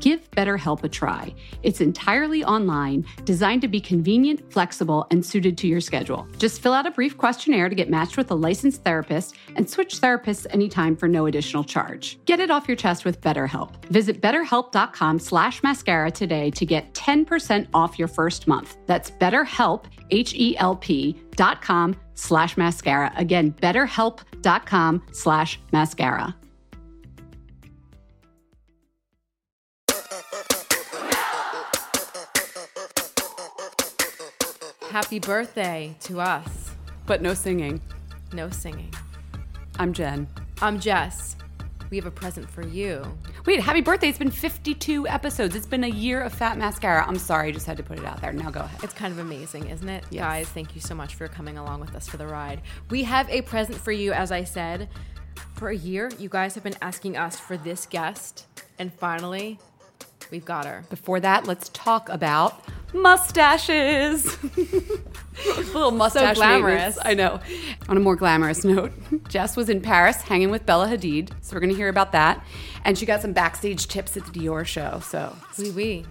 give BetterHelp a try. It's entirely online, designed to be convenient, flexible, and suited to your schedule. Just fill out a brief questionnaire to get matched with a licensed therapist and switch therapists anytime for no additional charge. Get it off your chest with BetterHelp. Visit betterhelp.com slash mascara today to get 10% off your first month. That's betterhelp, H-E-L-P dot com slash mascara. Again, betterhelp.com slash mascara. Happy birthday to us. But no singing. No singing. I'm Jen. I'm Jess. We have a present for you. Wait, happy birthday. It's been 52 episodes. It's been a year of fat mascara. I'm sorry, I just had to put it out there. Now go ahead. It's kind of amazing, isn't it? Yes. Guys, thank you so much for coming along with us for the ride. We have a present for you, as I said. For a year, you guys have been asking us for this guest, and finally, we've got her. Before that, let's talk about mustaches. a little mustache glamorous. maintenance. I know. On a more glamorous note, Jess was in Paris hanging with Bella Hadid, so we're going to hear about that. And she got some backstage tips at the Dior show. So, Oui, oui.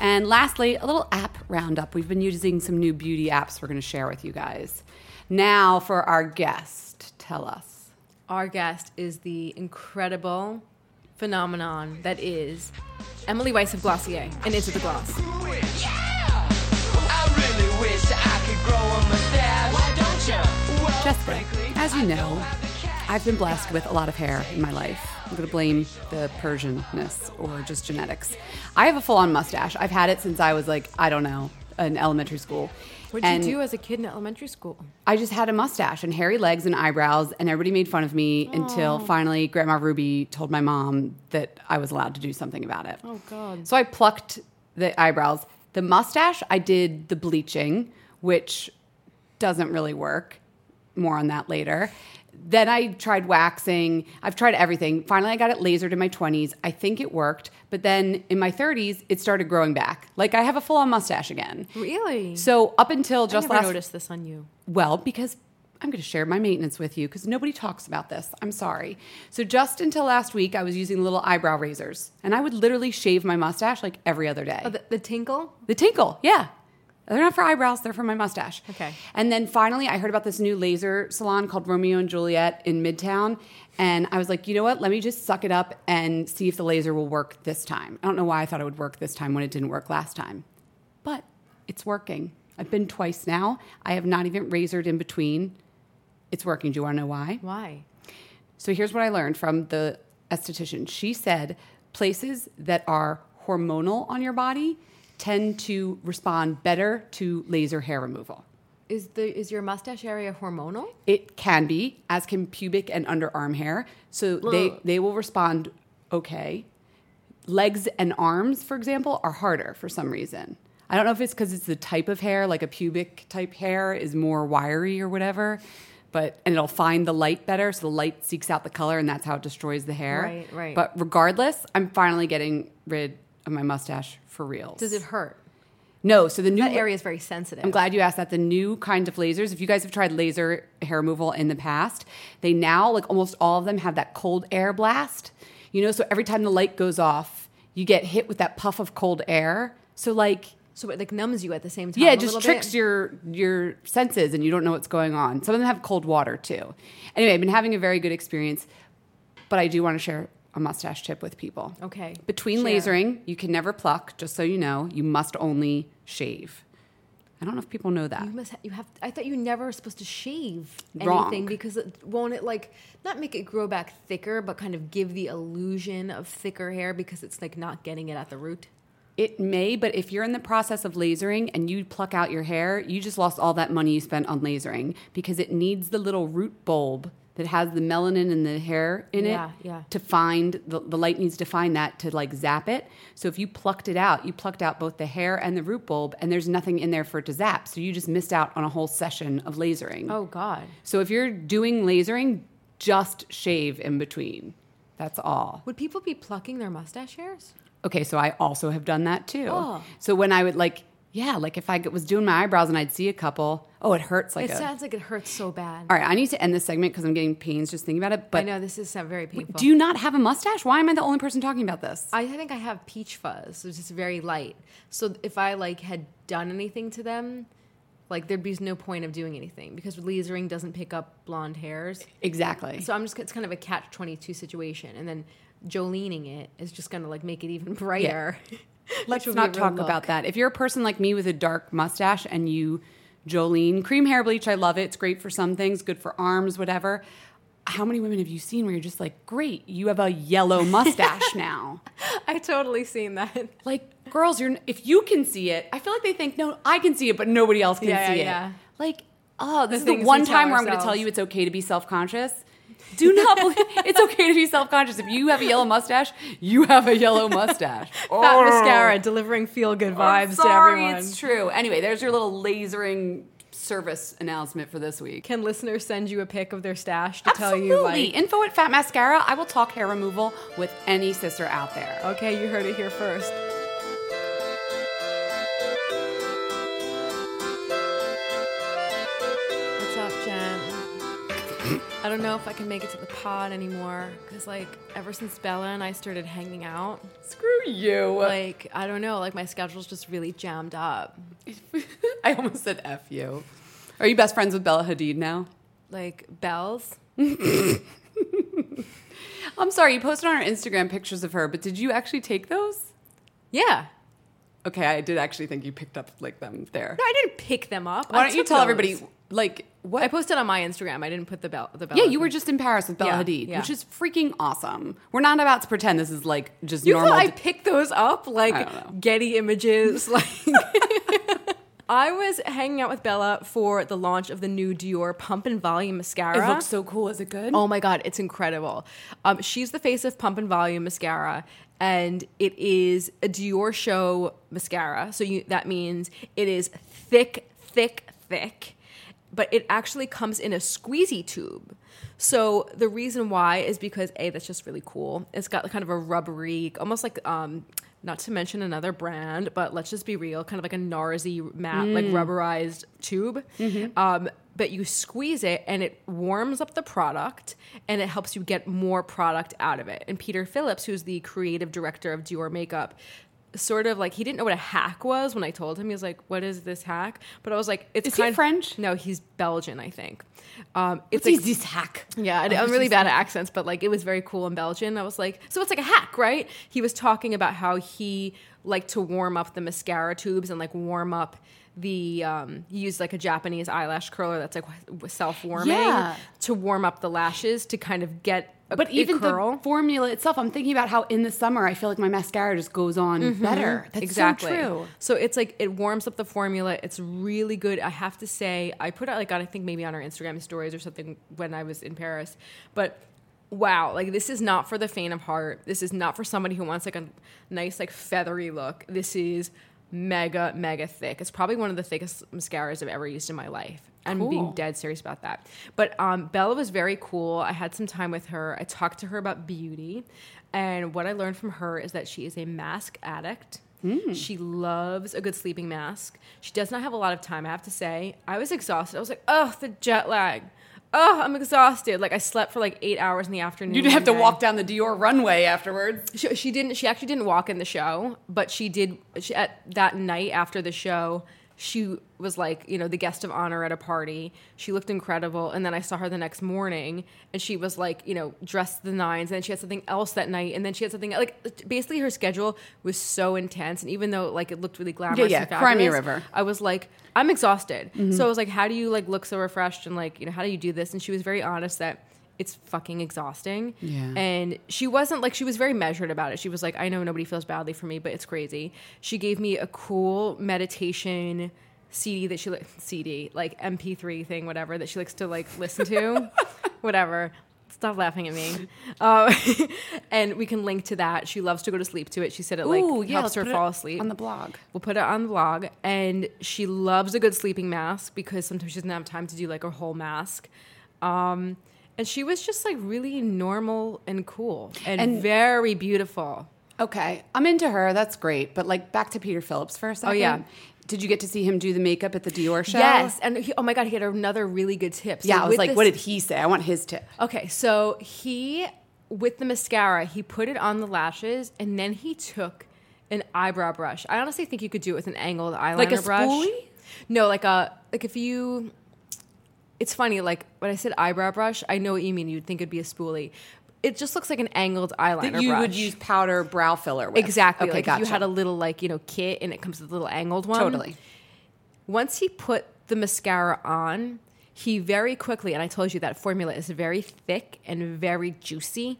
and lastly, a little app roundup. We've been using some new beauty apps we're going to share with you guys. Now for our guest, tell us. Our guest is the incredible phenomenon that is Emily Weiss of Glossier and Into the Gloss. Jessica, as you know, I've been blessed with a lot of hair in my life. I'm going to blame the Persianness or just genetics. I have a full on mustache. I've had it since I was like, I don't know, in elementary school. What did And you do as a kid in elementary school? I just had a mustache and hairy legs and eyebrows, and everybody made fun of me until oh. finally Grandma Ruby told my mom that I was allowed to do something about it. Oh, God. So I plucked the eyebrows. The mustache, I did the bleaching, which doesn't really work. More on that later. Then I tried waxing. I've tried everything. Finally, I got it lasered in my 20s. I think it worked. But then in my 30s, it started growing back. Like I have a full on mustache again. Really? So up until I just never last noticed this on you. well, because I'm going to share my maintenance with you because nobody talks about this. I'm sorry. So just until last week, I was using little eyebrow razors, and I would literally shave my mustache like every other day. Oh, the, the tinkle? The tinkle, yeah. They're not for eyebrows, they're for my mustache. Okay. And then finally, I heard about this new laser salon called Romeo and Juliet in Midtown. And I was like, you know what? Let me just suck it up and see if the laser will work this time. I don't know why I thought it would work this time when it didn't work last time. But it's working. I've been twice now. I have not even razored in between. It's working. Do you want to know why? Why? So here's what I learned from the esthetician. She said places that are hormonal on your body tend to respond better to laser hair removal. Is the is your mustache area hormonal? It can be, as can pubic and underarm hair. So they, they will respond okay. Legs and arms, for example, are harder for some reason. I don't know if it's because it's the type of hair, like a pubic type hair is more wiry or whatever, but and it'll find the light better, so the light seeks out the color, and that's how it destroys the hair. Right, right. But regardless, I'm finally getting rid of my mustache for real. Does it hurt? No. So the new That area is very sensitive. I'm glad you asked that. The new kind of lasers, if you guys have tried laser hair removal in the past, they now, like almost all of them, have that cold air blast. You know, so every time the light goes off, you get hit with that puff of cold air. So, like, So it like numbs you at the same time. yeah, it just tricks bit? your your senses and you don't know what's going on. Some of them have cold water too. Anyway, I've been having a very good experience, but I do want to share a mustache tip with people. Okay, Between share. lasering, you can never pluck, just so you know. You must only shave. I don't know if people know that. You must. Ha- you have. I thought you never were supposed to shave Wrong. anything because it won't it like not make it grow back thicker, but kind of give the illusion of thicker hair because it's like not getting it at the root. It may, but if you're in the process of lasering and you pluck out your hair, you just lost all that money you spent on lasering because it needs the little root bulb that has the melanin and the hair in Yeah, it yeah. to find the, the light needs to find that to like zap it. So if you plucked it out, you plucked out both the hair and the root bulb, and there's nothing in there for it to zap. So you just missed out on a whole session of lasering. Oh God. So if you're doing lasering, just shave in between. That's all. Would people be plucking their mustache hairs? Okay, so I also have done that too. Oh. So when I would like, yeah, like if I was doing my eyebrows and I'd see a couple, oh, it hurts like it a. sounds like it hurts so bad. All right, I need to end this segment because I'm getting pains just thinking about it. But I know this is very painful. do you not have a mustache? Why am I the only person talking about this? I think I have peach fuzz, which is very light. So if I like had done anything to them, like there'd be no point of doing anything because lasering doesn't pick up blonde hairs. exactly. So I'm just it's kind of a catch twenty two situation, and then Jolening it is just gonna like make it even brighter. Let's not be a real talk about that. If you're a person like me with a dark mustache and you Jolen cream hair bleach, I love it. It's great for some things, good for arms, whatever. How many women have you seen where you're just like, great, you have a yellow mustache now? I totally seen that. Like, girls, you're if you can see it, I feel like they think, no, I can see it, but nobody else can Yeah, see yeah, it. yeah. Like, oh, this is the one time where I'm going to tell you it's okay to be self conscious. Do not believe it's okay to be self conscious. If you have a yellow mustache, you have a yellow mustache. Oh. Fat mascara delivering feel good vibes to sorry, everyone. It's true. Anyway, there's your little lasering service announcement for this week. Can listeners send you a pic of their stash to tell you like Info at Fat Mascara. I will talk hair removal with any sister out there. Okay, you heard it here first. I don't know if I can make it to the pod anymore because, like, ever since Bella and I started hanging out, Screw you. like, I don't know, like, my schedule's just really jammed up. I almost said F you. Are you best friends with Bella Hadid now? Like, bells. I'm sorry, you posted on our Instagram pictures of her, but did you actually take those? Yeah. Okay, I did actually think you picked up like them there. No, I didn't pick them up. Why I don't you tell those. everybody like what? I posted on my Instagram. I didn't put the bell. The bell. yeah, you were just in Paris with Bella Yeah, Hadid, yeah. which is freaking awesome. We're not about to pretend this is like just You normal. thought I picked those up like. Getty Images? Like I was hanging out with Bella for the launch of the new Dior Pump and Volume mascara. it looks so cool. Is it good? Oh my god, it's incredible. Um, she's the face of Pump and Volume mascara, and it is a Dior show mascara. So you, that means it is thick, thick, thick, but it actually comes in a squeezy tube. So the reason why is because a that's just really cool. It's got kind of a rubbery, almost like um, not to mention another brand, but let's just be real, kind of like a Narzy matte, like rubberized tube. Um, but you squeeze it and it warms up the product and it helps you get more product out of it. And Peter Phillips, who's the creative director of Dior Makeup, sort of like he didn't know what a hack was when I told him. He was like, "What is this hack?" But I was like, "It's Is he kind French? No, he's Belgian, I think. Um, it's like, this hack? yeah, I'm really bad at accents, but like it was very cool in Belgian. I was like, so it's like a hack, right? He was talking about how he liked to warm up the mascara tubes and like warm up the um he used like a Japanese eyelash curler that's like self warming Yeah. to warm up the lashes to kind of get a, But a even curl. the formula itself, I'm thinking about how in the summer I feel like my mascara just goes on mm-hmm. better. That's exactly. so true. So it's like it warms up the formula. It's really good. I have to say, I put out like on I think maybe on our Instagram stories or something when I was in Paris, but. Wow, like this is not for the faint of heart. This is not for somebody who wants like a nice like feathery look. This is mega mega thick. It's probably one of the thickest mascaras I've ever used in my life. I'm being dead serious about that. But um, Bella was very cool. I had some time with her. I talked to her about beauty. And what I learned from her is that she is a mask addict. She loves a good sleeping mask. She does not have a lot of time, I have to say. I was exhausted. I was like, oh, the jet lag. Oh, I'm exhausted. Like I slept for like eight hours in the afternoon. You didn't have to day. walk down the Dior runway afterwards. She, she didn't. She actually didn't walk in the show, but she did. She, at that night after the show, she was like, you know, the guest of honor at a party. She looked incredible, and then I saw her the next morning, and she was like, you know, dressed the nines. And then she had something else that night, and then she had something like basically her schedule was so intense. And even though like it looked really glamorous, yeah, and cry me fabulous, river. I was like, I'm exhausted. Mm-hmm. So I was like, how do you like look so refreshed and like, you know, how do you do this? And she was very honest that it's fucking exhausting. Yeah. And she wasn't like she was very measured about it. She was like, I know nobody feels badly for me, but it's crazy. She gave me a cool meditation CD that she like CD like MP3 thing, whatever that she likes to like listen to, whatever. Stop laughing at me. Uh, and we can link to that. She loves to go to sleep to it. She said it like Ooh, yeah, helps her fall asleep on the blog. We'll put it on the blog. And she loves a good sleeping mask because sometimes she doesn't have time to do like a whole mask. Um, and she was just like really normal and cool and, And- very beautiful. Okay, I'm into her. That's great. But like back to Peter Phillips for a second. Oh, yeah. Did you get to see him do the makeup at the Dior show? Yes. And he, oh my God, he had another really good tip. So Yeah, I was like, this- what did he say? I want his tip. Okay, so he with the mascara, he put it on the lashes and then he took an eyebrow brush. I honestly think you could do it with an angled eyeliner Like a brush. spoolie? No, like a like if you it's funny, like when I said eyebrow brush, I know what you mean. You'd think it'd be a spoolie. It just looks like an angled eyeliner That you brush. would use powder brow filler with. exactly. Okay, like gotcha. if you had a little like, you know, kit and it comes with a little angled one. totally. Once he put the mascara on, he very quickly, and I told you that formula is very thick and very juicy.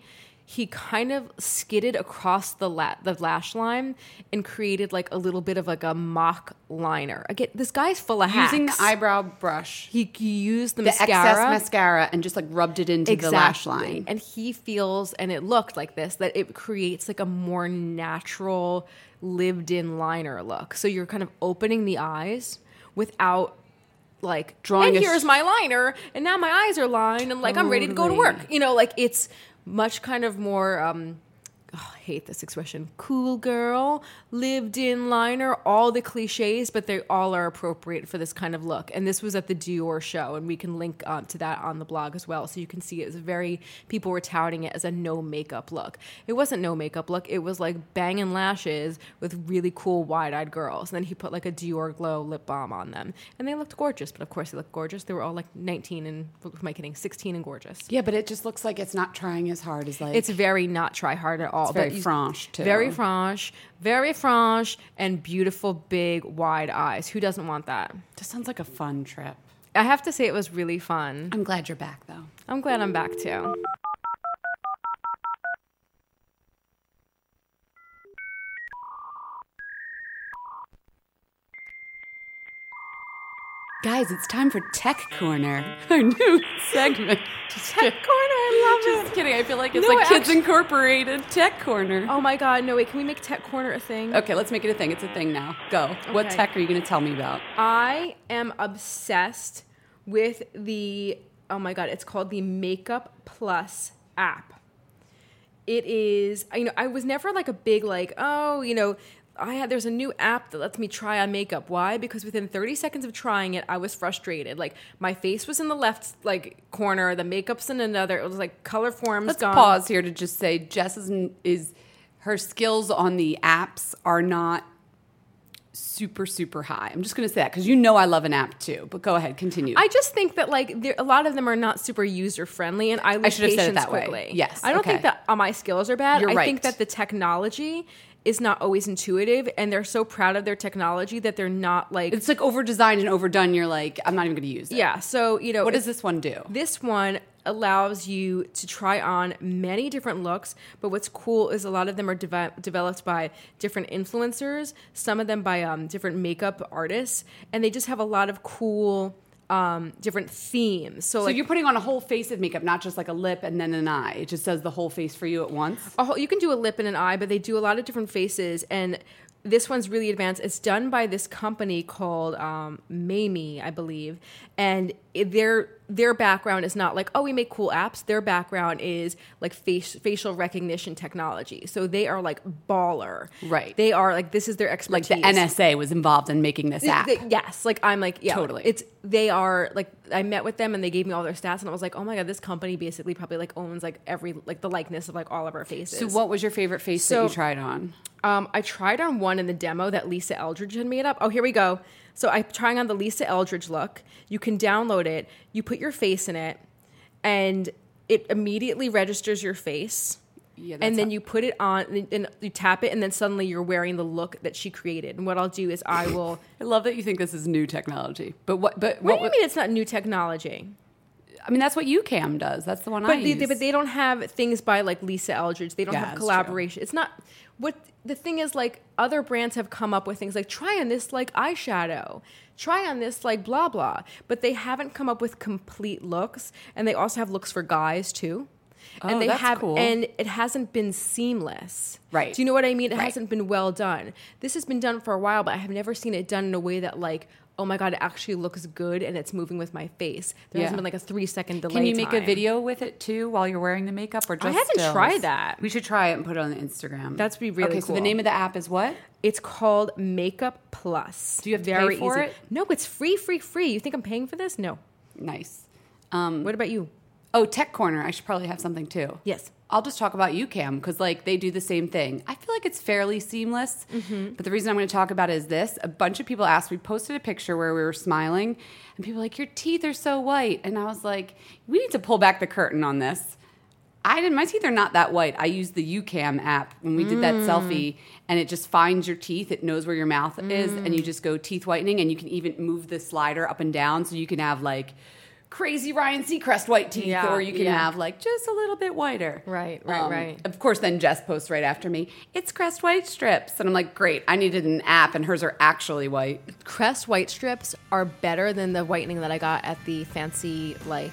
He kind of skidded across the la- the lash line and created like a little bit of like a mock liner. Again, this guy's full of hacks. Using the eyebrow brush, he, he used the, the mascara, excess mascara, and just like rubbed it into the lash line. and he feels, and it looked like this, that it creates like a more natural, lived in liner look. So you're kind of opening the eyes without like Drawing and here's my liner and now my eyes are lined and like i'm ready to go to work. You know like it's much kind of more um oh, I hate this expression. Cool girl, lived in liner, all the cliches, but they all are appropriate for this kind of look. And this was at the Dior show, and we can link um, to that on the blog as well. So you can see it was very, people were touting it as a no makeup look. It wasn't no makeup look, it was like banging lashes with really cool wide eyed girls. And then he put like a Dior Glow lip balm on them. And they looked gorgeous, but of course they looked gorgeous. They were all like 19 and, am I kidding, 16 and gorgeous. yeah, but it just looks like it's not trying as hard as like It's very not try hard at all. It's very you- franche, too. Very franche, very franche, and beautiful big wide eyes. Who doesn't want that? Just sounds like a fun trip. I have to say it was really fun. I'm glad you're back though. I'm glad I'm back too. Guys, it's time for Tech Corner, our new segment. Just Tech Corner, I love Just it. Just kidding. I feel like it's No, like Kids actu- Incorporated Tech Corner. Oh my god, no wait, can we make Tech Corner a thing? Okay, let's make it a thing. It's a thing now. Go. What tech are you going to tell me about? I am obsessed with the oh my god, it's called the Makeup Plus app. It is, you know, I was never like a big like, oh, you know, I had there's a new app that lets me try on makeup. Why? Because within 30 seconds of trying it, I was frustrated. Like my face was in the left like corner, the makeup's in another. It was like color forms Let's gone. pause here to just say Jess is, is her skills on the apps are not super super high. I'm just going to say that because you know I love an app too. But go ahead, continue. I just think that like there, a lot of them are not super user friendly, and I lose should have said it that way. Yes, I don't okay. think that uh, my skills are bad. You're I right. think that the technology is not always intuitive, and they're so proud of their technology that they're not like it's like over designed and overdone. You're like, I'm not even going to use it. yeah. So you know, What does this one do? This one allows you to try on many different looks, but what's cool is a lot of them are deve- developed by different influencers, some of them by um, different makeup artists, and they just have a lot of cool um, different themes. So, So like you're putting on a whole face of makeup, not just like a lip and then an eye. It just does the whole face for you at once. a whole, you can do a lip and an eye, but they do a lot of different faces. And this one's really advanced. It's done by this company called um, Mamie, I believe, and their their background is not like oh we make cool apps. Their background is like face, facial recognition technology. So they are like baller, Right. They are like this is their expertise Like the NSA was involved in making this app. Yes, like I'm like yeah, Totally. It's they are like I met with them and they gave me all their stats and I was like oh my god, this company basically probably like owns like every like the likeness of like all of our faces. so what was your favorite face that So- you tried on? Um, I tried on one in the demo that Lisa Eldridge had made up. Oh, here we go. So I'm trying on the Lisa Eldridge look. You can download it. You put your face in it, and it immediately registers your face. Yeah, and then you put it on, and- you tap it, and then suddenly you're wearing the look that she created. And what I'll do is I will. I love that you think this is new technology. But what? But what what? do you mean it's not new technology? I mean, that's what YouCam does. That's the one I But they, use. they- but they don't have things by like Lisa Eldridge. They don't Yeah, have collaboration. It's not what the thing is like other brands have come up with things like try on this like eyeshadow, try on this like blah blah, but they haven't come up with complete looks and they also have looks for guys too. Oh, and they that's have cool. and it hasn't been seamless. Right. Do you know what I mean? It Right. hasn't been well done. This has been done for a while, but I have never seen it done in a way that like Oh my god! It actually looks good, and it's moving with my face. There Yeah. hasn't been like a three second delay. Can you make a video with it too while you're wearing the makeup, or just I haven't stills? tried that. We should try it and put it on the Instagram. That'd be really okay. So the name of the app is what? It's called Makeup Plus. Do you have to pay for it? No, it's free, free, free. You think I'm paying for this? No. Nice. Um, What about you? oh, Tech Corner. I should probably have something too. Yes. I'll just talk about YouCam because like they do the same thing. I feel like it's fairly seamless. Mm-hmm. But the reason I'm going to talk about it is this: a bunch of people asked. We posted a picture where we were smiling, and people were like, "Your teeth are so white," and I was like, "We need to pull back the curtain on this." I didn't. My teeth are not that white. I used the YouCam app when we did that Mm. selfie, and it just finds your teeth. It knows where your mouth is, and Mm. you just go teeth whitening, and you can even move the slider up and down, so you can have like crazy Ryan Seacrest white teeth, Yeah, or you can yeah. have like just a little bit whiter. Right, right, um, right. Of course, then Jess posts right after me. It's Crest White strips, and I'm like, great. I needed an app, and hers are actually white. Crest white strips are better than the whitening that I got at the fancy like.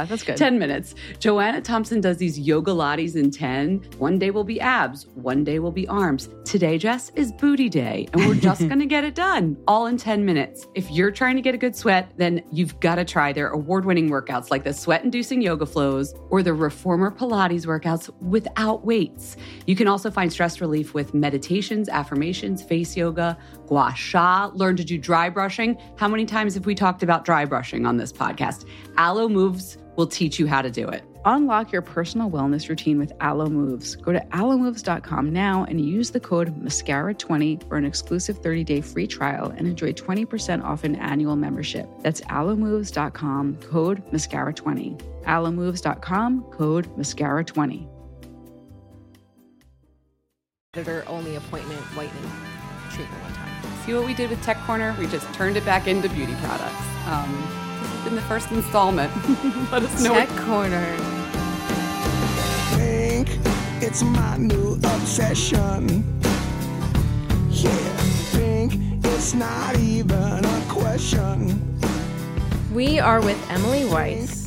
that's good. 10 minutes. Joanna Thompson does these yoga lattes in 10. One day will be abs, one day will be arms. Today, Jess, is booty day, and we're just going to get it done all in 10 minutes. If you're trying to get a good sweat, then you've got to try their award winning workouts like the sweat inducing yoga flows or the reformer Pilates workouts without weights. You can also find stress relief with meditations, affirmations, face yoga, gua sha, learn to do dry brushing. How many times have we talked about dry brushing on this podcast? Aloe Moves will teach you how to do it. Unlock your personal wellness routine with Aloe Moves. Go to aloemoves.com now and use the code MASCARA20 for an exclusive 30-day free trial and enjoy 20% off an annual membership. That's aloemoves.com, code MASCARA20. aloemoves.com, code MASCARA20. Editor only appointment whitening treatment one time. See what we did with Tech Corner? We just turned it back into beauty products. Um, this has been the first installment. Let us know. Tech corner. think it's my new obsession. Yeah, think it's not even a question. We are with Emily Weiss,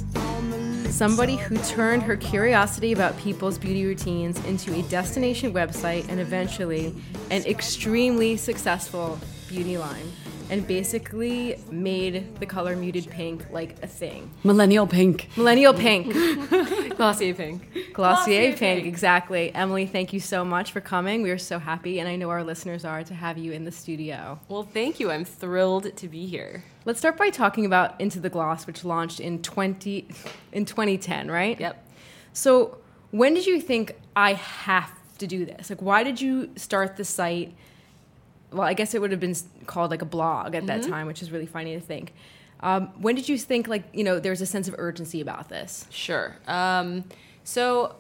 somebody who turned her curiosity about people's beauty routines into a destination website and eventually an extremely successful beauty line. And basically made the color muted pink like a thing. Millennial pink. Millennial pink. Glossier pink. Glossier, Glossier pink, pink. exactly. Emily, thank you so much for coming. We are so happy, and I know our listeners are, to have you in the studio. Well, thank you. I'm thrilled to be here. Let's start by talking about Into the Gloss, which launched in 20 in 2010, right? Yep. So, when did you think I have to do this? Like, why did you start the site? Well, I guess it would have been called like a blog at that time, which is really funny to think. Um, when did you think like you know there's a sense of urgency about this? Sure. Um, so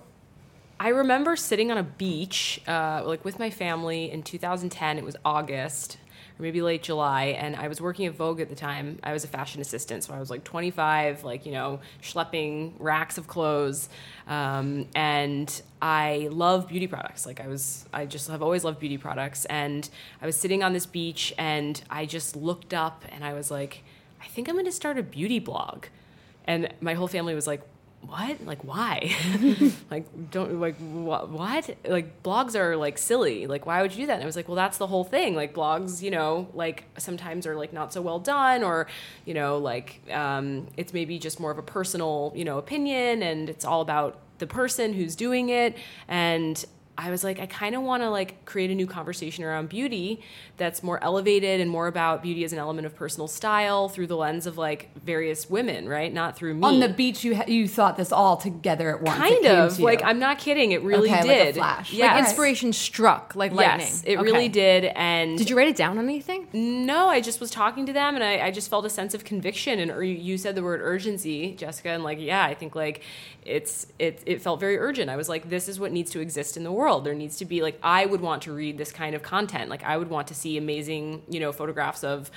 I remember sitting on a beach, uh, like with my family in 2010. It was August maybe late July, and I was working at Vogue at the time. I was a fashion assistant, so I was like 25, like you know, schlepping racks of clothes, um, and I love beauty products. Like I was, I just have always loved beauty products, and I was sitting on this beach, and I just looked up, and I was like. I think I'm going to start a beauty blog. And my whole family was like, what? Like, why? like, don't, like, wh- what? Like, blogs are like silly. Like, why would you do that? And I was like, well, that's the whole thing. Like, blogs, you know, like sometimes are like not so well done or, you know, like, um, it's maybe just more of a personal, you know, opinion and it's all about the person who's doing it. And I was like, I kind of want to like create a new conversation around beauty that's more elevated and more about beauty as an element of personal style through the lens of like various women, right? Not through me. On the beach, you ha- you thought this all together at once. Kind of to you. like I'm not kidding. It really Okay, like a did. flash. Yeah, Like Inspiration struck like lightning. Yes, it Okay. really did. And Did you write it down on anything? no, I just was talking to them, and I, I just felt a sense of conviction. And ur- you said the word urgency, Jessica, and like, yeah, I think like it's it it felt very urgent. I was like, this is what needs to exist in the world. There needs to be like, I would want to read this kind of content. Like, I would want to see amazing, you know, photographs of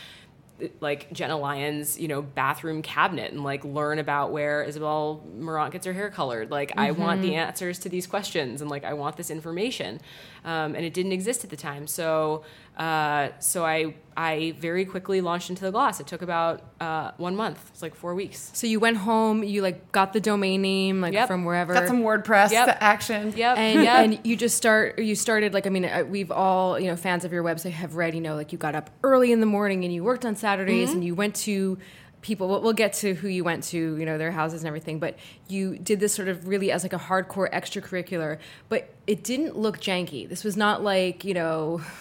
like Jenna Lyons, you know, bathroom cabinet and like learn about where Isabel Marant gets her hair colored. Like, I want the mm-hmm. answers to these questions and like I want this information. Um, and it didn't exist at the time. So, uh, so I I very quickly launched into the gloss. It took about uh, one month. It's like four weeks. So you went home, you like got the domain name like Yep. from wherever. got some WordPress Yep. action. Yep. and, yep. and you just start you started like i mean uh, we've all you know fans of your website have read you know like you got up early in the morning and you worked on saturdays and you went to people we'll, we'll get to who you went to you know their houses and everything but you did this sort of really as like a hardcore extracurricular but it didn't look janky this was not like you know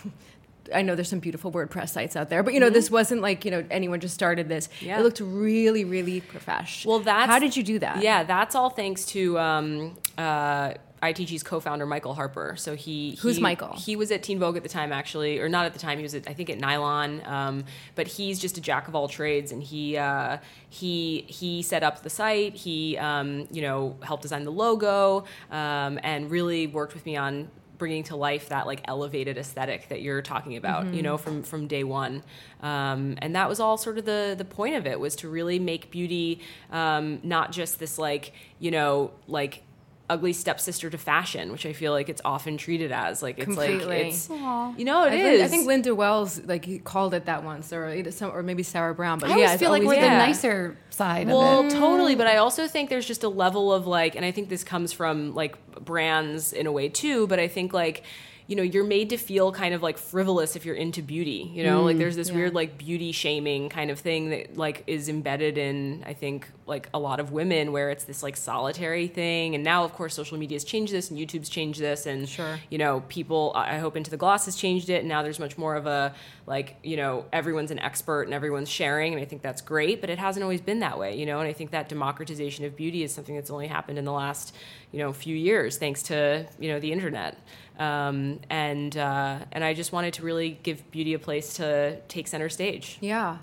I know there's some beautiful WordPress sites out there, but you know, this wasn't like, you know, anyone just started this. Yeah. It looked really, really professional. Well, that's how did you do that? Yeah, that's all thanks to um, uh, ITG's co-founder Michael Harper. So he Who's he- Michael? He was at Teen Vogue at the time, actually, or not at the time. He was at I think at Nylon, um, but he's just a jack of all trades, and he uh, he he set up the site. He um, you know helped design the logo um, and really worked with me on bringing to life that like elevated aesthetic that you're talking about you know from from day one um, and that was all sort of the the point of it was to really make beauty um, not just this like you know like ugly stepsister to fashion which i feel like it's often treated as like it's like Completely. it's you know it I is. think, I think Linda Wells like called it that once, or some, or maybe Sarah Brown. But I yeah, I feel like always we're been- the yeah. nicer side well of it. totally but i also think there's just a level of like and i think this comes from like brands in a way too but i think like you know you're made to feel kind of like frivolous if you're into beauty you know? Like mm, there's this weird like beauty shaming kind of thing that like is embedded in i think like a lot of women where it's this like solitary thing. And now of course social media's changed this and youtube's changed this and Sure. you know people i I hope into the gloss has changed it. And now there's much more of a like you know everyone's an expert and everyone's sharing and i think that's great but it hasn't always been that way you know? And i think that democratization of beauty is something that's only happened in the last you know few years thanks to you know the internet um, and uh, and i just wanted to really give beauty a place to take center stage Yeah.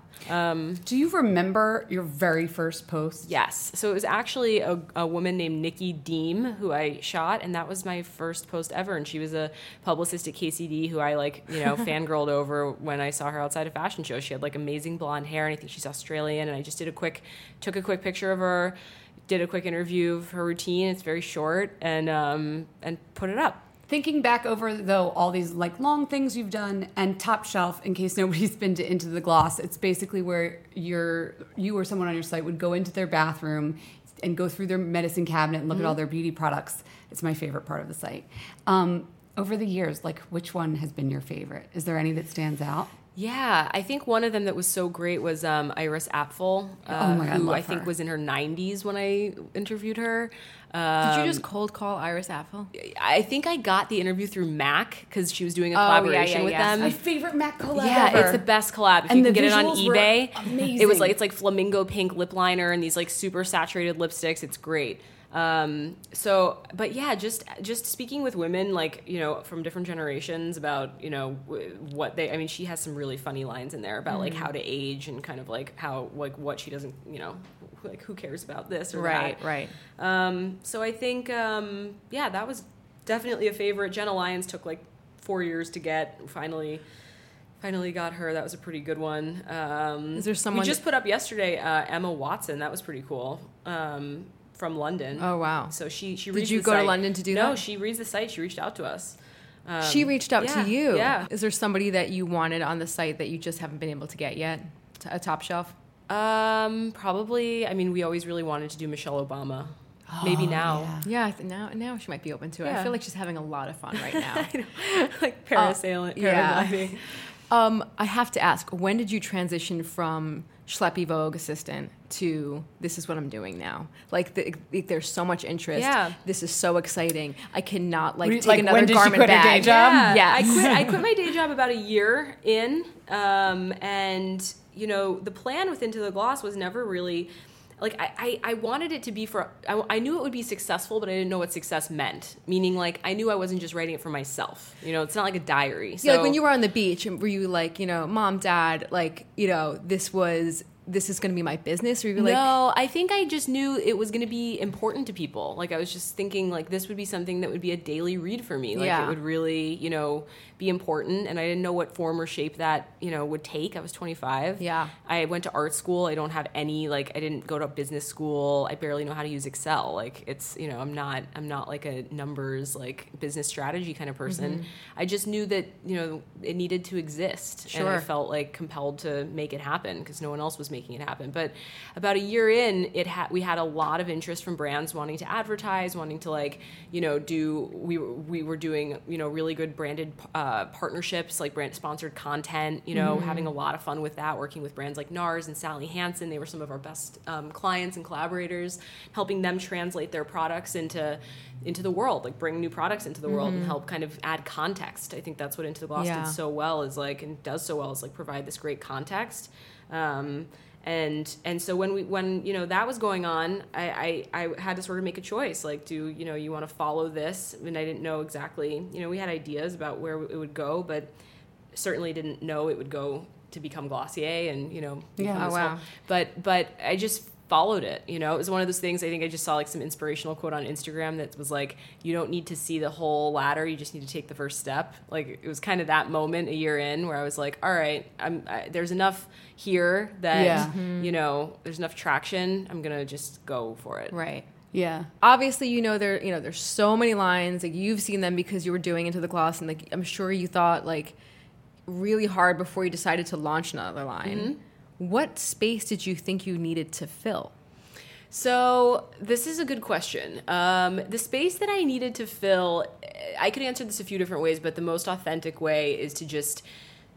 Do you remember your very first post? Yes. So it was actually a, a woman named Nikki Deem who I shot, and that was my first post ever. And she was a publicist at KCD who I like, you know, fangirled over when I saw her outside a fashion show. She had like amazing blonde hair, and I think she's Australian. And I just did a quick, took a quick picture of her, did a quick interview of her routine. It's very short, and um, and put it up. Thinking back over though all these like long things you've done and Top Shelf, in case nobody's been to Into the Gloss, it's basically where you're you or someone on your site would go into their bathroom and go through their medicine cabinet and look at all their beauty products. It's my favorite part of the site. Um, over the years, like which one has been your favorite? Is there any that stands out? Yeah, I think one of them that was so great was um, Iris Apfel, uh, Oh my God, who love I think her. was in her 90s when I interviewed her. Did Um, you just cold call Iris Apfel? I think I got the interview through Mac because she was doing a Oh, collaboration yeah, with yeah. them. My favorite Mac collab yeah, ever. it's the best collab. If And you can the get it on visuals were eBay, it was like it's like flamingo pink lip liner and these like super saturated lipsticks. It's great. Um, so, but yeah, just just speaking with women like you know from different generations about you know what they. I mean, she has some really funny lines in there about like Mm-hmm. how to age and kind of like how like what she doesn't you know like who cares about this or Right, that. right. Um, so I think, um, yeah, that was definitely a favorite. Jenna Lyons took like four years to get. Finally, finally got her. That was a pretty good one. Um, Is there someone we just put up yesterday? Uh, Emma Watson. That was pretty cool. Um, from London. Oh, wow. So she she Did you the go to. London to do no, that? No, she reads the site. She reached out to us. Um, she reached out yeah, to you. Yeah. Is there somebody that you wanted on the site that you just haven't been able to get yet? A top shelf? Um, probably. I mean, we always really wanted to do Michelle Obama. Maybe now. Yeah, I th- now now she might be open to it. I feel like she's having a lot of fun right now. like parasailing, yeah. paragliding. Um, I have to ask, when did you transition from schleppy Vogue assistant to this is what I'm doing now? Like, the, like, there's so much interest. Yeah. This is so exciting. I cannot like take like, another when did you garment quit her day bag. job? Yeah, Yes. I quit. I quit my day job about a year in, um, and you know the plan with Into the Gloss was never really. Like I, I, I wanted it to be for I, I knew it would be successful, but I didn't know what success meant. Meaning, like I knew I wasn't just writing it for myself. You know, it's not like a diary. So Yeah, like when you were on the beach, and were you like, you know, mom, dad, like, you know, this was this is going to be my business, or you like, no, I think I just knew it was going to be important to people. Like I was just thinking, like this would be something that would be a daily read for me. Like Yeah. it would really, you know, be important. And I didn't know what form or shape that you know would take. I was 25. Yeah. I went to art school. I don't have any like I didn't go to business school. I barely know how to use Excel. Like it's you know I'm not I'm not like a numbers like business strategy kind of person. Mm-hmm. I just knew that you know it needed to exist. And I felt like compelled to make it happen because no one else was making it happen. But about a year in, it had we had a lot of interest from brands wanting to advertise, wanting to like you know do we were- we were doing you know really good branded uh, partnerships like brand sponsored content. You know having a lot of fun with that, working with brands like NARS and Sally Hansen. They were some of our best um, clients and collaborators, helping them translate their products into into the world, like bring new products into the world and help kind of add context. I think that's what Into the Gloss Yeah. did so well is like and does so well is like provide this great context. Um, and and so when we when you know that was going on, I, I I had to sort of make a choice. Like, do you know you want to follow this? And I didn't know exactly. You know, we had ideas about where it would go, but certainly didn't know it would go to become Glossier and you know Yeah. Oh, wow. whole- but but I just followed it you know it was one of those things i think i just saw like some inspirational quote on instagram that was like you don't need to see the whole ladder you just need to take the first step like it was kind of that moment a year in where i was like all right i'm I, there's enough here that Yeah. you know there's enough traction i'm gonna just go for it right. Yeah. Obviously, you know there, you know, there's so many lines. Like you've seen them because you were doing into the gloss, and like I'm sure you thought like really hard before you decided to launch another line. Mm-hmm. What space did you think you needed to fill? So this is a good question. Um, the space that I needed to fill, I could answer this a few different ways, but the most authentic way is to just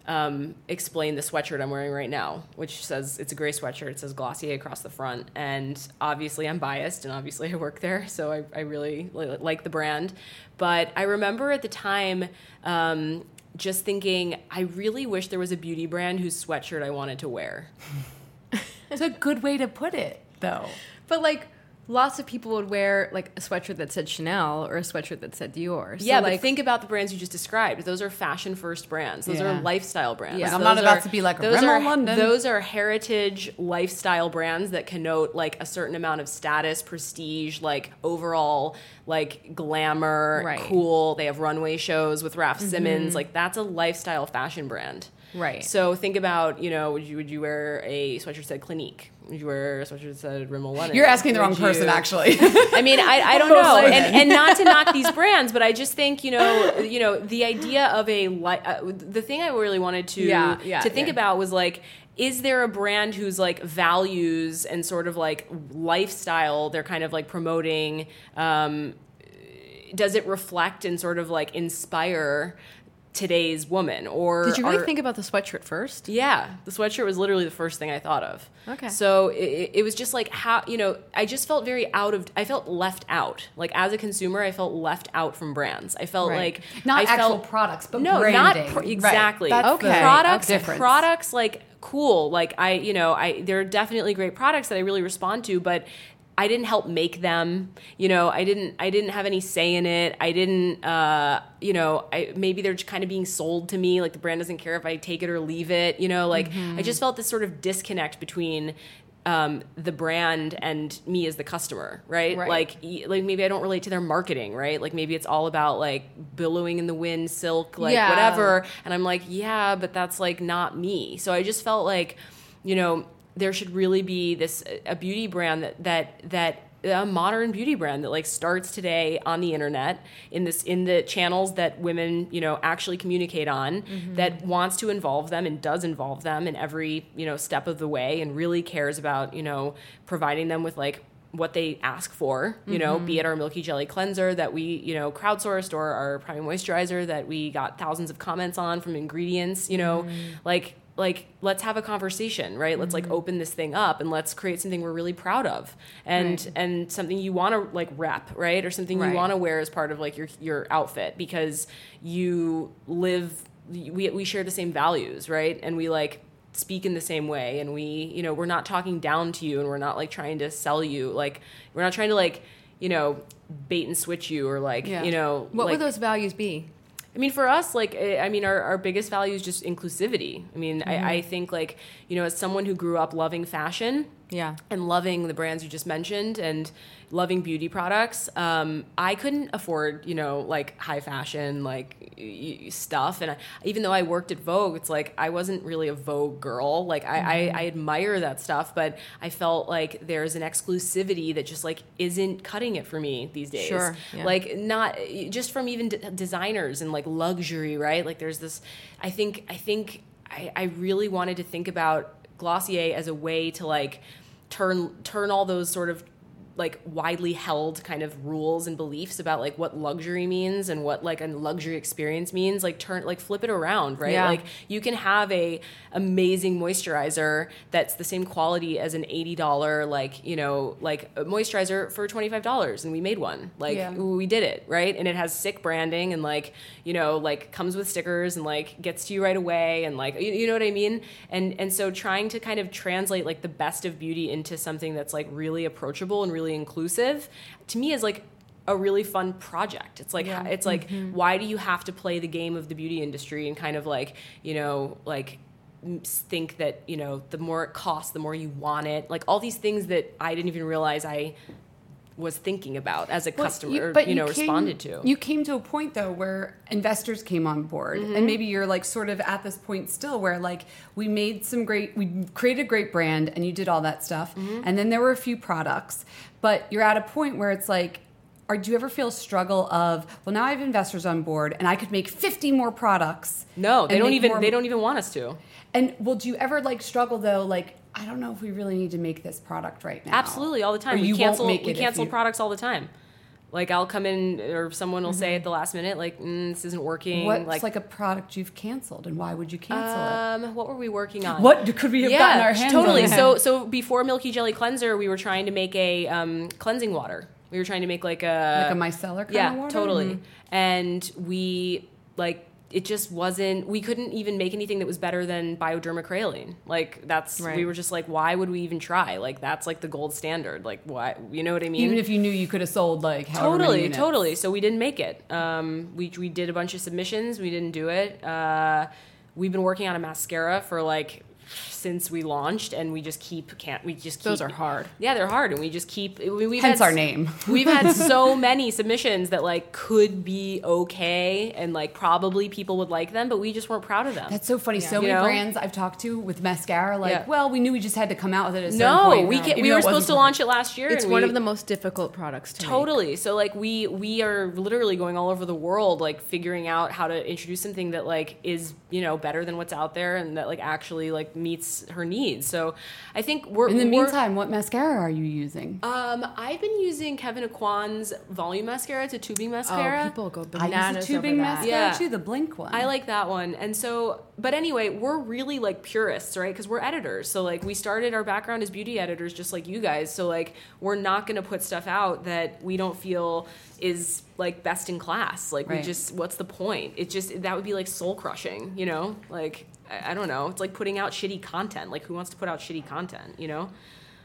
um, explain the sweatshirt I'm wearing right now, which says it's a gray sweatshirt. It says Glossier across the front, and obviously I'm biased, and obviously I work there, so I, I really li- like the brand. But I remember at the time. Um, just thinking, I really wish there was a beauty brand whose sweatshirt I wanted to wear. It's a good way to put it, though. But like lots of people would wear like a sweatshirt that said Chanel or a sweatshirt that said Dior. So, yeah, like but think about the brands you just described. Those are fashion first brands. Those Yeah. are lifestyle brands. Yeah. I'm Those not about are- to be like, those Rimmel are London. those are heritage lifestyle brands that connote like a certain amount of status, prestige, like overall like glamour, Right. cool. They have runway shows with Raf Simons. Mm-hmm. Like that's a lifestyle fashion brand. Right. So think about, you know, would you would you wear a sweatshirt that said Clinique? Would you wear a sweatshirt that said Rimmel London? You're asking the Would wrong person, you- actually. I mean, I, I don't know, and, and not to knock these brands, but I just think you know, you know, the idea of a li- uh, the thing I really wanted to Yeah, yeah, to think yeah. about was like. Is there a brand whose like values and sort of like lifestyle they're kind of like promoting? Um, does it reflect and sort of like inspire today's woman? Or did you really are- think about the sweatshirt first? yeah, the sweatshirt was literally the first thing I thought of. Okay. So it, it was just like how you know I just felt very out of I felt left out. Like as a consumer, I felt left out from brands. I felt Right. like Not I actual felt, products, but no, branding. not pro- Right. exactly. That's Okay. the products, difference. products like cool. Like I, you know, I there are definitely great products that I really respond to, but. I didn't help make them, you know. I didn't. I didn't have any say in it. I didn't, uh, you know. I maybe they're just kind of being sold to me. Like the brand doesn't care if I take it or leave it. You know, like I just felt this sort of disconnect between um, the brand and me as the customer, right? Right. Like, like maybe I don't relate to their marketing, right? Like maybe it's all about like billowing in the wind, silk, like Yeah. whatever. And I'm like, yeah, but that's like not me. So I just felt like, you know, there should really be this a beauty brand that that that a modern beauty brand that like starts today on the internet in this in the channels that women you know actually communicate on mm-hmm. that wants to involve them and does involve them in every you know step of the way and really cares about you know providing them with like what they ask for, you know, be mm-hmm. it our Milky Jelly cleanser that we, you know, crowdsourced or our prime moisturizer that we got thousands of comments on from ingredients, you know, mm-hmm. like like let's have a conversation, right? Let's like mm-hmm. open this thing up and let's create something we're really proud of and and something you want to like rep, right? Or something Right. you want to wear as part of like your your outfit because you live we we share the same values, right? And we like speak in the same way and we you know we're not talking down to you and we're not like trying to sell you like we're not trying to like you know bait and switch you or like Yeah. you know What like, would those values be? I mean, for us, like, eh, I mean, our, our biggest value is just inclusivity. I mean, I, I think, like, you know, as someone who grew up loving fashion Yeah. and loving the brands you just mentioned and loving beauty products, um, I couldn't afford, you know, like high fashion, like y- stuff. And I, even though I worked at Vogue, it's like I wasn't really a Vogue girl. Like, I, I, I admire that stuff, but I felt like there's an exclusivity that just, like, isn't cutting it for me these days. Sure, yeah. Like, not just from even d- designers and like luxury, right? Like there's this I think I think I, I really wanted to think about Glossier as a way to like turn turn all those sort of like widely held kind of rules and beliefs about like what luxury means and what like a luxury experience means like turn like flip it around right Yeah. like you can have a amazing moisturizer that's the same quality as an $80 like you know like a moisturizer for $25 and we made one like Yeah. we did it right and it has sick branding and like you know like comes with stickers and like gets to you right away and like you, you know what i mean and and so trying to kind of translate like the best of beauty into something that's like really approachable and really inclusive to me is like a really fun project. It's like it's like mm-hmm. why do you have to play the game of the beauty industry and kind of like, you know, like think that, you know, the more it costs, the more you want it. Like all these things that I didn't even realize I was thinking about as a Well, customer, you, but know, came- responded to. You came to a point though where investors came on board, Mm-hmm. and maybe you're like sort of at this point still where like we made some great, we created a great brand, and you did all that stuff, Mm-hmm. and then there were a few products, but you're at a point where it's like. Or do you ever feel struggle of well now I have investors on board and I could make 50 more products? no, they don't even more- they don't even want us to. And well, do you ever like struggle though? Like I don't know if we really need to make this product right now. Absolutely, all the time. Or we cancel we it cancel you- products all the time. Like I'll come in or someone will say at the last minute like mm, this isn't working What's like, like, a product you've canceled and why would you cancel it? um what were we working on? What could we have gotten our hands totally. on? So so before Milky Jelly cleanser, we were trying to make a um, cleansing water. We were trying to make like a Like a micellar kind yeah, of water? totally. Mhm. And we like it just wasn't. We couldn't even make anything that was better than Bioderma Crealine. Like that's right. we were just like, why would we even try? Like that's like the gold standard. Like why? You know what I mean? Even if you knew you could have sold like totally totally so we didn't make it um, we, we did a bunch of submissions we didn't do it uh, we've been working on a mascara for like since we launched and we just keep can't we just keep, Those are hard. yeah they're hard and we just keep we, we've Hence had, our name. we've had so many submissions that like could be okay and like probably people would like them but we just weren't proud of them That's so funny. So You many know? brands I've talked to with mascara, like, Yeah. well, we knew we just had to come out with it at a no point. we even can, we were supposed to launch it last year It's and one we- of the most difficult products to make. Totally. So like we we are literally going all over the world like figuring out how to introduce something that like is, you know, better than what's out there and that like actually like meets her needs. So I think we're In the we're- meantime, what mascara are you using? um I've been using Kevyn Aucoin's volume mascara. It's a tubing mascara. Oh, people go bananas I bananas use a tubing over that. mascara Yeah. too, the Blinc one. I like that one. And so, but anyway, we're really like purists, right? Because we're editors. So, like, we started our background as beauty editors, just like you guys. So, like, we're not going to put stuff out that we don't feel is like best in class. Like, we just, what's the point? It just, that would be like soul crushing, you know? Like, I, I don't know. It's like putting out shitty content. Like, who wants to put out shitty content, you know?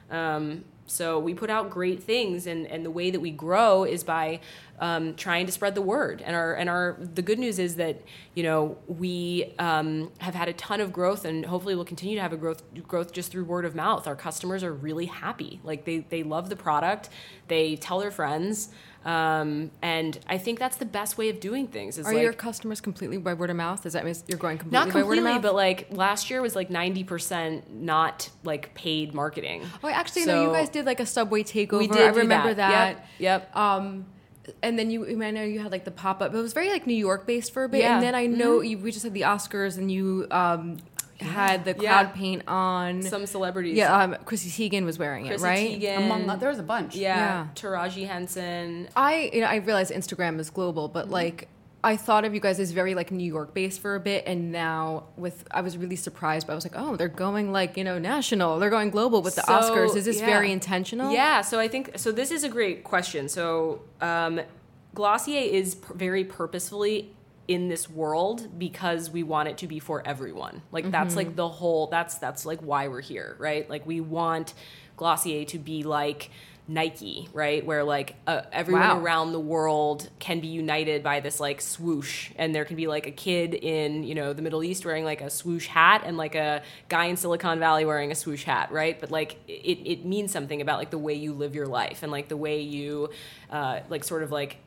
Um, so we put out great things, and, and the way that we grow is by um, trying to spread the word. And our and our the good news is that you know we um, have had a ton of growth, and hopefully we'll continue to have a growth growth just through word of mouth. Our customers are really happy; like they they love the product, they tell their friends. Um, and I think that's the best way of doing things. Is Are like, your customers completely by word of mouth? Does that mean you're going completely not by word of completely, mouth? but like last year was like ninety percent not like paid marketing. Oh, actually, no. You guys did like a subway takeover. We did I remember that. that. Yep, yep. Um, and then you, I know you had like the pop up. It was very like New York based for a bit. Yeah. And then I know you, we just had the Oscars, and you um, had the Yeah. Cloud Paint on. Some celebrities. yeah, um, Chrissy Teigen was wearing Chrissy it, right? Teigen. Among oth- there's a bunch. Yeah. Yeah. Taraji Henson. I you know I realize Instagram is global, but Mm-hmm. like I thought of you guys as very like New York based for a bit, and now with I was really surprised. But I was like, oh, they're going like you know national. They're going global with the So, Oscars. Is this yeah. very intentional? Yeah, so I think so. This is a great question. So um, Glossier is p- very purposefully in this world because we want it to be for everyone. Like that's like the whole. That's that's like why we're here, right? Like we want Glossier to be like. Nike, right? Where like uh, everyone Wow. around the world can be united by this like swoosh, and there can be like a kid in you know the Middle East wearing like a swoosh hat, and like a guy in Silicon Valley wearing a swoosh hat, right? But like it, it means something about like the way you live your life and like the way you uh, like sort of like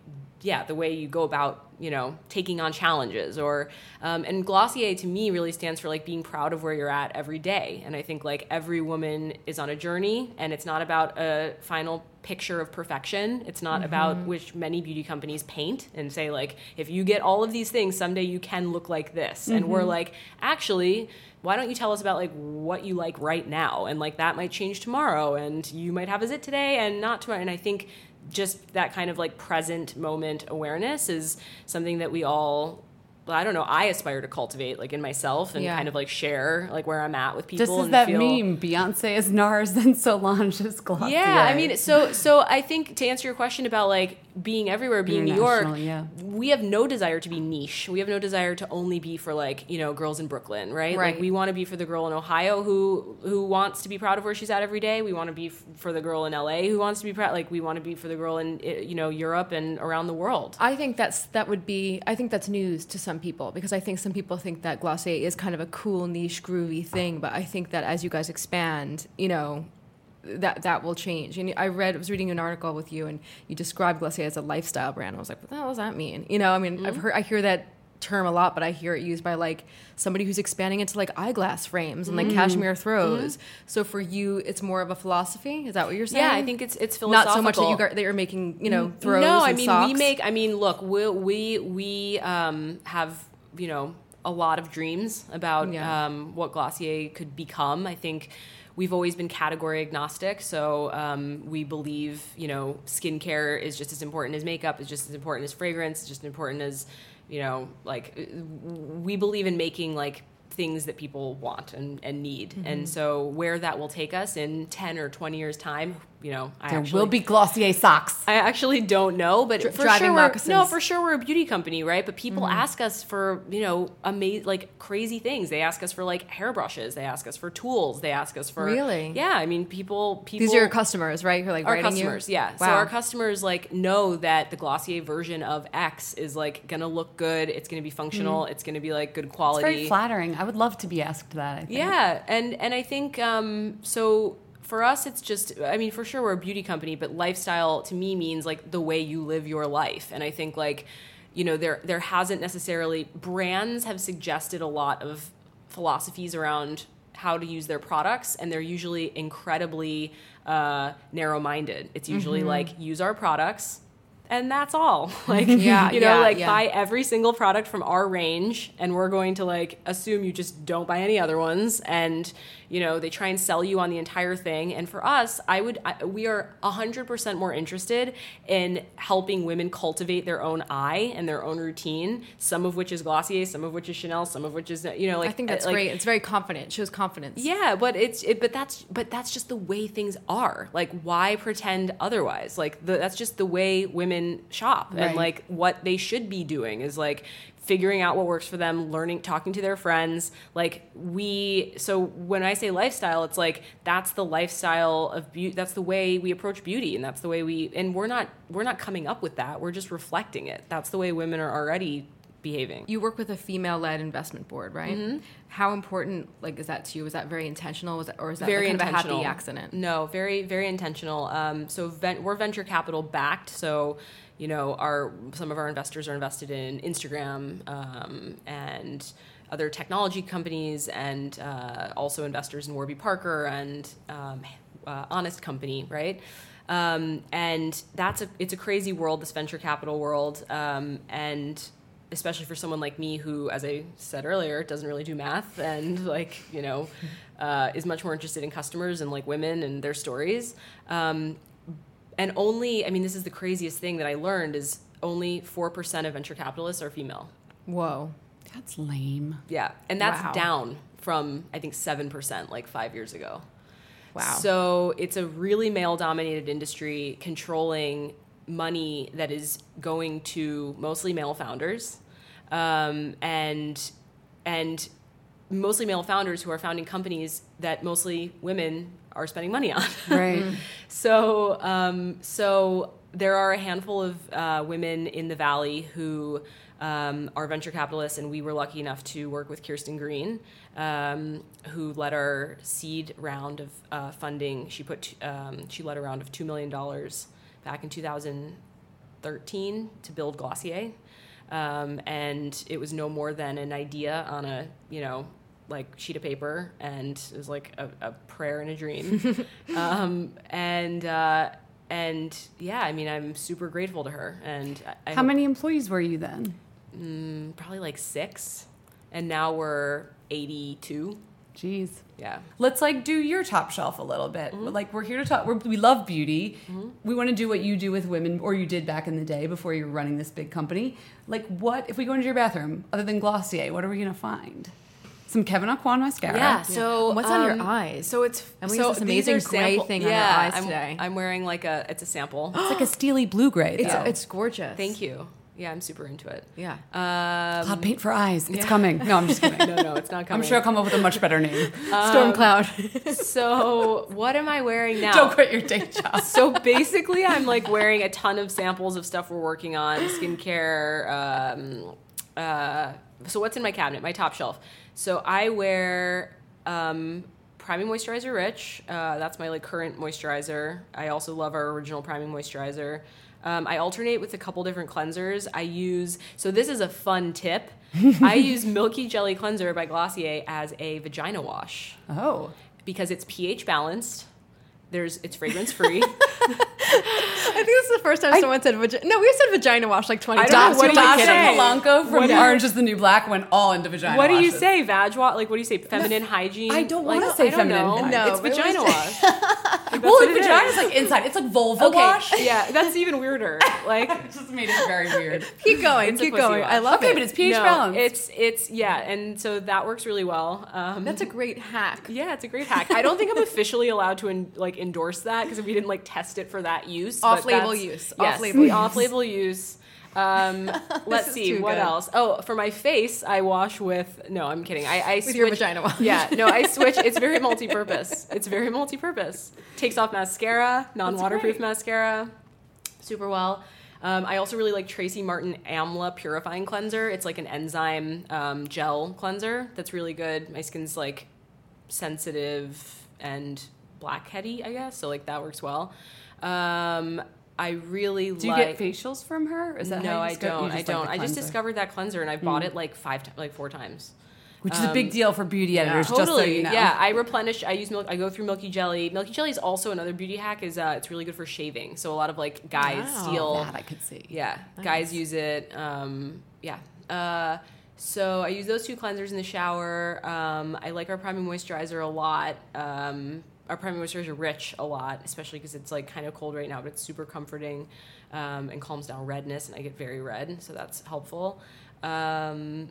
yeah the way you go about you know taking on challenges or um, and glossier to me really stands for like being proud of where you're at every day. And i think like every woman is on a journey and it's not about a final picture of perfection. It's not about which many beauty companies paint and say like if you get all of these things someday you can look like this. And we're like actually why don't you tell us about like what you like right now? And like that might change tomorrow and you might have a zit today and not tomorrow. And i think just that kind of like present moment awareness is something that we all I don't know. I aspire to cultivate like in myself and Yeah. kind of like share like where I'm at with people. This is that feel, meme. Beyonce is NARS and Solange is Glossier. Yeah, I mean, so so I think to answer your question about like being everywhere, being New York, yeah. we have no desire to be niche. We have no desire to only be for like you know girls in Brooklyn, right? Right. Like we want to be for the girl in Ohio who who wants to be proud of where she's at every day. We want to be f- for the girl in LA who wants to be proud. Like we want to be for the girl in eh, you know Europe and around the world. I think that's that would be I think that's news to some people because I think some people think that Glossier is kind of a cool niche groovy thing, but I think that as you guys expand, you know, that that will change. And I read I was reading an article with you and you described Glossier as a lifestyle brand. I was like, what the hell does that mean? You know, I mean, I've mm-hmm. heard I hear that term a lot, but I hear it used by like somebody who's expanding into like eyeglass frames and like cashmere throws. So for you, it's more of a philosophy. Is that what you're saying? Yeah, I think it's it's not so much that you got, that you're making, you know, throws. No, I mean socks. we make. I mean, look, we we we um, have you know a lot of dreams about Yeah. um, what Glossier could become. I think we've always been category agnostic, so um, we believe you know skincare is just as important as makeup, is just as important as fragrance, is just as important as you know like uh, we believe in making like things that people want and, and need Mm-hmm. and so where that will take us in 10 or 20 years time you know I there actually, will be Glossier socks. I actually don't know, but for driving sure, moccasins. no, for sure we're a beauty company, right? But people ask us for you know amazing, like crazy things. They ask us for like hairbrushes. They ask us for tools. They ask us for Really? yeah. I mean, people people These are your customers, right? Who are like our customers, you? yeah. So our customers like know that the Glossier version of X is like gonna look good. It's gonna be functional. It's gonna be like good It's quality. very flattering. I would love to be asked that. I think. Yeah, and and I think um, so. For us, it's just. I mean, for sure, we're a beauty company, but lifestyle to me means like the way you live your life, and I think like, you know, there there hasn't necessarily brands have suggested a lot of philosophies around how to use their products, and they're usually incredibly uh, narrow minded. It's usually Mm-hmm. like use our products. And that's all. Like, Yeah, you know, yeah, like yeah. buy every single product from our range and we're going to like assume you just don't buy any other ones and you know they try and sell you on the entire thing and for us i would I, we are 100% more interested in helping women cultivate their own eye and their own routine some of which is glossier some of which is chanel some of which is you know like I think that's uh, like, great. It's very confident. It shows confidence. yeah, but it's it, but that's but that's just the way things are. Like, why pretend otherwise? Like, the, that's just the way women shop, and like what they should be doing is like figuring out what works for them, learning, talking to their friends. Like we, so when I say lifestyle, it's like that's the lifestyle of beauty. That's the way we approach beauty, and that's the way we. And we're not we're not coming up with that. We're just reflecting it. That's the way women are already behaving. You work with a female-led investment board, right? Mm-hmm. How important, like, is that to you? Was that very intentional? Was that, or is that very like, kind of a happy accident? No, very very intentional. Um, so ven- we're venture capital backed. So you know, our some of our investors are invested in Instagram um, and other technology companies, and uh, also investors in Warby Parker and um, uh, Honest Company, right? Um, and that's a it's a crazy world, this venture capital world, um, and especially for someone like me who as i said earlier doesn't really do math and like you know uh, is much more interested in customers and like women and their stories um, and only i mean this is the craziest thing that i learned is only 4% of venture capitalists are female Whoa. That's lame. yeah and that's Wow. down from i think 7% like five years ago Wow. so it's a really male dominated industry controlling money that is going to mostly male founders um, and and mostly male founders who are founding companies that mostly women are spending money on. Right. So, um, so there are a handful of uh, women in the valley who um, are venture capitalists, and we were lucky enough to work with Kirsten Green, um, who led our seed round of uh, funding. She put um, she led a round of two million dollars back in 2013 to build Glossier, um, and it was no more than an idea on a you know like sheet of paper and it was like a, a prayer and a dream um, and uh, and yeah i mean i'm super grateful to her and I, I How many employees were you then? mm, probably like six and now we're 82 Jeez. Yeah Let's like do your top shelf a little bit. Mm-hmm. Like we're here to talk. We're, we love beauty. We want to do what you do with women, or you did back in the day before you were running this big company. Like what if we go into your bathroom other than Glossier? What are we gonna find? Some Kevyn Aucoin mascara. yeah so What's on um, your eyes? so it's And we so use this amazing gray sample- thing on yeah, our eyes I'm, today. i'm wearing like a it's a sample It's like a steely blue gray. it's, it's gorgeous. thank you yeah i'm super into it Yeah. um, Cloud paint for eyes. It's coming. No, I'm just kidding. no no it's not coming. I'm sure I'll come up with a much better name. Storm cloud. so what am i wearing now Don't quit your day job. so basically i'm like wearing a ton of samples of stuff we're working on skincare um, uh, so what's in my cabinet my top shelf so i wear um, priming moisturizer rich uh, that's my like current moisturizer i also love our original priming moisturizer um, i alternate with a couple different cleansers. I use so this is a fun tip. I use milky jelly cleanser by glossier as a vagina wash. Oh. because it's ph balanced. There's it's fragrance free I think this is the first time someone said vagina. No, we said vagina wash like 20 I don't know, times. what do you say? Polanco from What you- Orange is the New Black went all into vagina wash. What do you washes. say, vag wash? Like, what do you say? Feminine hygiene? I don't Like, wanna say I don't feminine know. hygiene. No, it's but vagina wash. Like, Well, what like it vagina's is. like inside. It's like vulva Okay, wash. yeah, that's even weirder. Like, It just made it very weird. Keep going. It's keep pussy going. I love okay, it. Okay, but it's pH no, balanced. it's it's yeah, and so that works really well. Um, That's a great hack. yeah, it's a great hack. I don't think I'm officially allowed to like endorse that because we didn't like test it for that use. Off-label use. Yes, Off-label use. Off-label use. Um, let's see what good. else. Oh, for my face, I wash with. No, I'm kidding. I, I With your vagina wash. Yeah, no, I switch. It's very multi-purpose. It's very multi-purpose. Takes off mascara, non-waterproof mascara, super well. Um, I also really like Tracie Martyn Amla Purifying Cleanser. It's like an enzyme um, gel cleanser that's really good. My skin's like sensitive and blackheady, I guess. So like that works well. Um, I really Do you like. get facials from her? Is that no, I don't. I just don't. the I just discovered that cleanser and I've bought it like five, like four times. which is a big deal for beauty editors. totally. Just so you know. Yeah, I replenish. I use milk. I go through Milky Jelly. Milky Jelly is also another beauty hack. Is uh, it's really good for shaving. So a lot of like guys Wow. steal. that I could see. Yeah, guys use it. Um, yeah. Uh, so I use those two cleansers in the shower. Um, I like our priming moisturizer a lot. Um, our priming moisturizer rich a lot, especially because it's like kind of cold right now, but it's super comforting um, and calms down redness, and I get very red, so that's helpful. Um,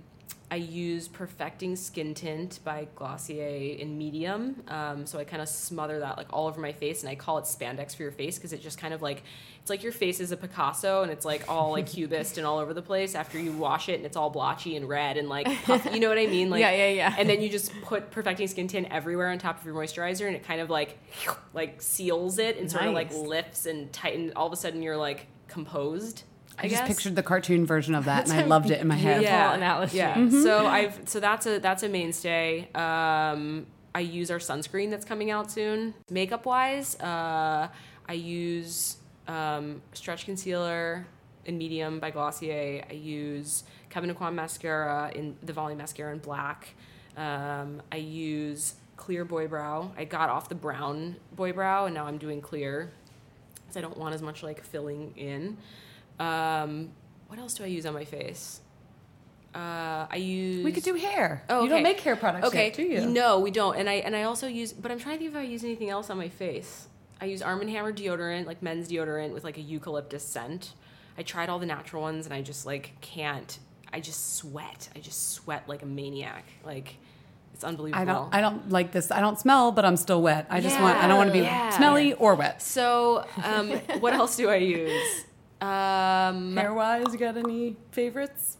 I use Perfecting Skin Tint by Glossier in medium. Um, so I kind of smother that like all over my face, and I call it spandex for your face because it just kind of like it's like your face is a Picasso, and it's like all like cubist and all over the place after you wash it, and it's all blotchy and red and like puffy. You know what I mean? Like Yeah, yeah, yeah. And then you just put Perfecting Skin Tint everywhere on top of your moisturizer, and it kind of like like seals it and sort of like lifts and tightens. All of a sudden, you're like composed. I, just pictured the cartoon version of that, and I loved it in my head. yeah. analogy. Yeah. So I've so that's a that's a mainstay. Um, I use our sunscreen that's coming out soon. Makeup wise, uh, I use um, stretch concealer in medium by Glossier. I use Kevyn Aucoin mascara in the volume mascara in black. Um, I use clear boy brow. I got off the brown boy brow and now I'm doing clear because I don't want as much like filling in. Um, what else do I use on my face? Uh, I use. We could do hair. Oh, You don't make hair products okay. yet, do you? No, we don't. And I and I also use, but I'm trying to think if I use anything else on my face. I use Arm & Hammer deodorant, like men's deodorant with like a eucalyptus scent. I tried all the natural ones and I just like can't. I just sweat. I just sweat like a maniac. Like it's unbelievable. I don't. I don't like this. I don't smell, but I'm still wet. I just want. I don't want to be Yeah. smelly or wet. So, um, what else do I use? Um, Hair wise, you got any favorites?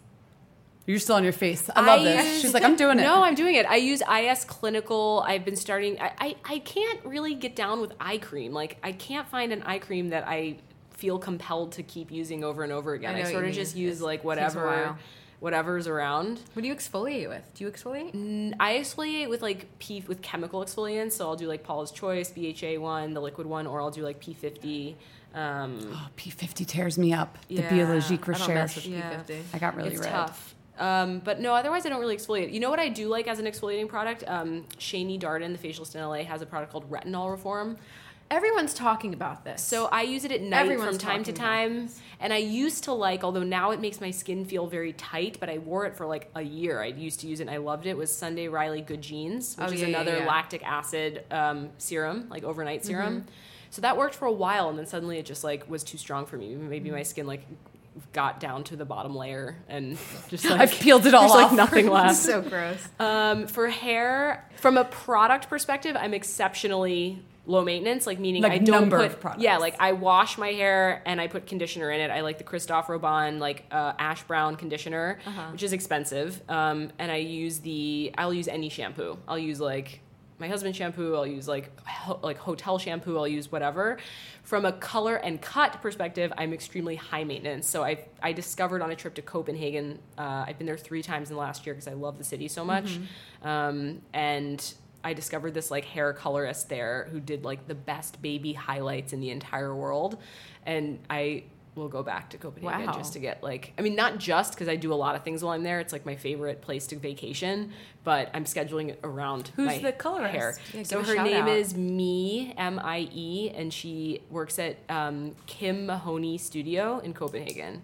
You're still on your face. I love this. use- She's like, I'm doing it. No, I'm doing it. I use IS Clinical. I've been starting. I, I, I can't really get down with eye cream. Like I can't find an eye cream that I feel compelled to keep using over and over again. I I, sort of just use It like whatever, whatever's around. What do you exfoliate with? Do you exfoliate? Mm, I exfoliate with like P with chemical exfoliants. So I'll do like Paula's Choice, BHA one, the liquid one, or I'll do like P50. Um, Oh, P50 tears me up. The Yeah, Biologique I don't mess Recherche. Yeah. P50. I got really it's red. tough. Um, but no, otherwise I don't really exfoliate. You know what I do like as an exfoliating product? Um, Shani Darden, the facialist in LA, has a product called Retinol Reform. Everyone's talking about this. So I use it at night Everyone's from time to time. And I used to like, although now it makes my skin feel very tight, but I wore it for like a year. I used to use it and I loved it. Was Sunday Riley Good Genes, which Oh, is yeah, yeah, another yeah. lactic acid um, serum, like overnight serum. So that worked for a while, and then suddenly it just like was too strong for me. Maybe my skin like got down to the bottom layer and just like I've peeled it all off. like nothing left. so gross. Um, for hair, from a product perspective, I'm exceptionally low maintenance. Like meaning Like I don't number put of products. yeah, like I wash my hair and I put conditioner in it. I like the Christophe Robin like uh, ash brown conditioner, Uh-huh. which is expensive. Um, and I use the I'll use any shampoo. I'll use like my husband shampoo. I'll use like ho- like hotel shampoo. I'll use whatever. From a color and cut perspective, I'm extremely high maintenance. So I I discovered on a trip to Copenhagen. Uh, I've been there three times in the last year because I love the city so much, um, and I discovered this like hair colorist there who did like the best baby highlights in the entire world, and I will go back to Copenhagen Wow. just to get like I mean not just because I do a lot of things while I'm there. It's like my favorite place to vacation, but I'm scheduling it around Who's the colorist? hair. Yeah, so her name out. is Me M I E, and she works at um, Kim Mahoney Studio in Copenhagen.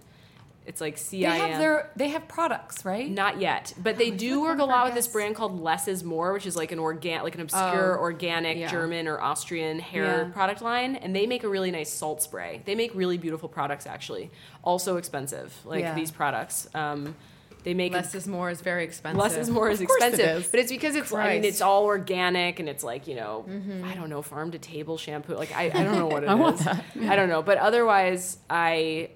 It's like C They have their. They have products, right? Not yet, but they do work a lot with this brand called Less Is More, which is like an organ, like an obscure Oh, organic yeah. German or Austrian hair Yeah. product line, and they make a really nice salt spray. They make really beautiful products, actually. Also expensive, like Yeah. these products. Um, they make a- Less is more is very expensive. Less is more is expensive, is. but it's because it's. I mean, it's all organic and it's like you know, Mm-hmm. I don't know, farm to table shampoo. Like I, I don't know what it is. I that. I don't know, but otherwise, I,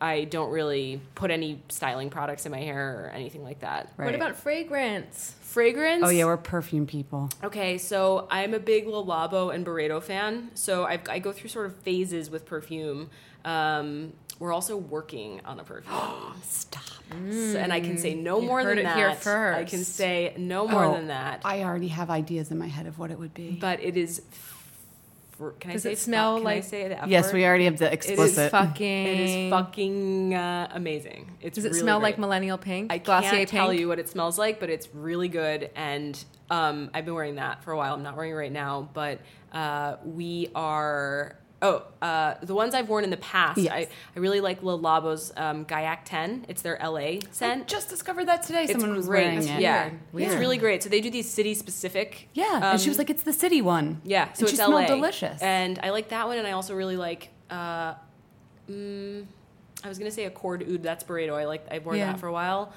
I don't really put any styling products in my hair or anything like that. Right. What about fragrance? Fragrance. Oh yeah, we're perfume people. Okay, so I'm a big Le Labo and Byredo fan. So I, I go through sort of phases with perfume. Um, we're also working on a perfume. Stop. So- and I can say no You more heard than it that. here I can say no more Oh, than that. I already have ideas in my head of what it would be. but it is. Fr- Can I Does say it smell fuck? Can like- I say the F yes, word? we already have the explicit. It is fucking. It is fucking uh, amazing. It's Does it really smell great. like millennial pink? I Glossier can't tell you what it smells like, but it's really good. And um, I've been wearing that for a while. I'm not wearing it right now, but uh, we are. Oh, uh, the ones I've worn in the past. Yes. I, I really like Le Labo's um, Gaiac 10. It's their LA I scent. just discovered that today. it's Someone was great. wearing it. Yeah, Weird. it's really great. So they do these city specific. Yeah, and she was like, "It's the city one." Yeah, so and it's she LA. smelled delicious. And I like that one, and I also really like. Uh, mm, I was gonna say Accord Oud. That's Byredo. I like. I've worn Yeah. that for a while.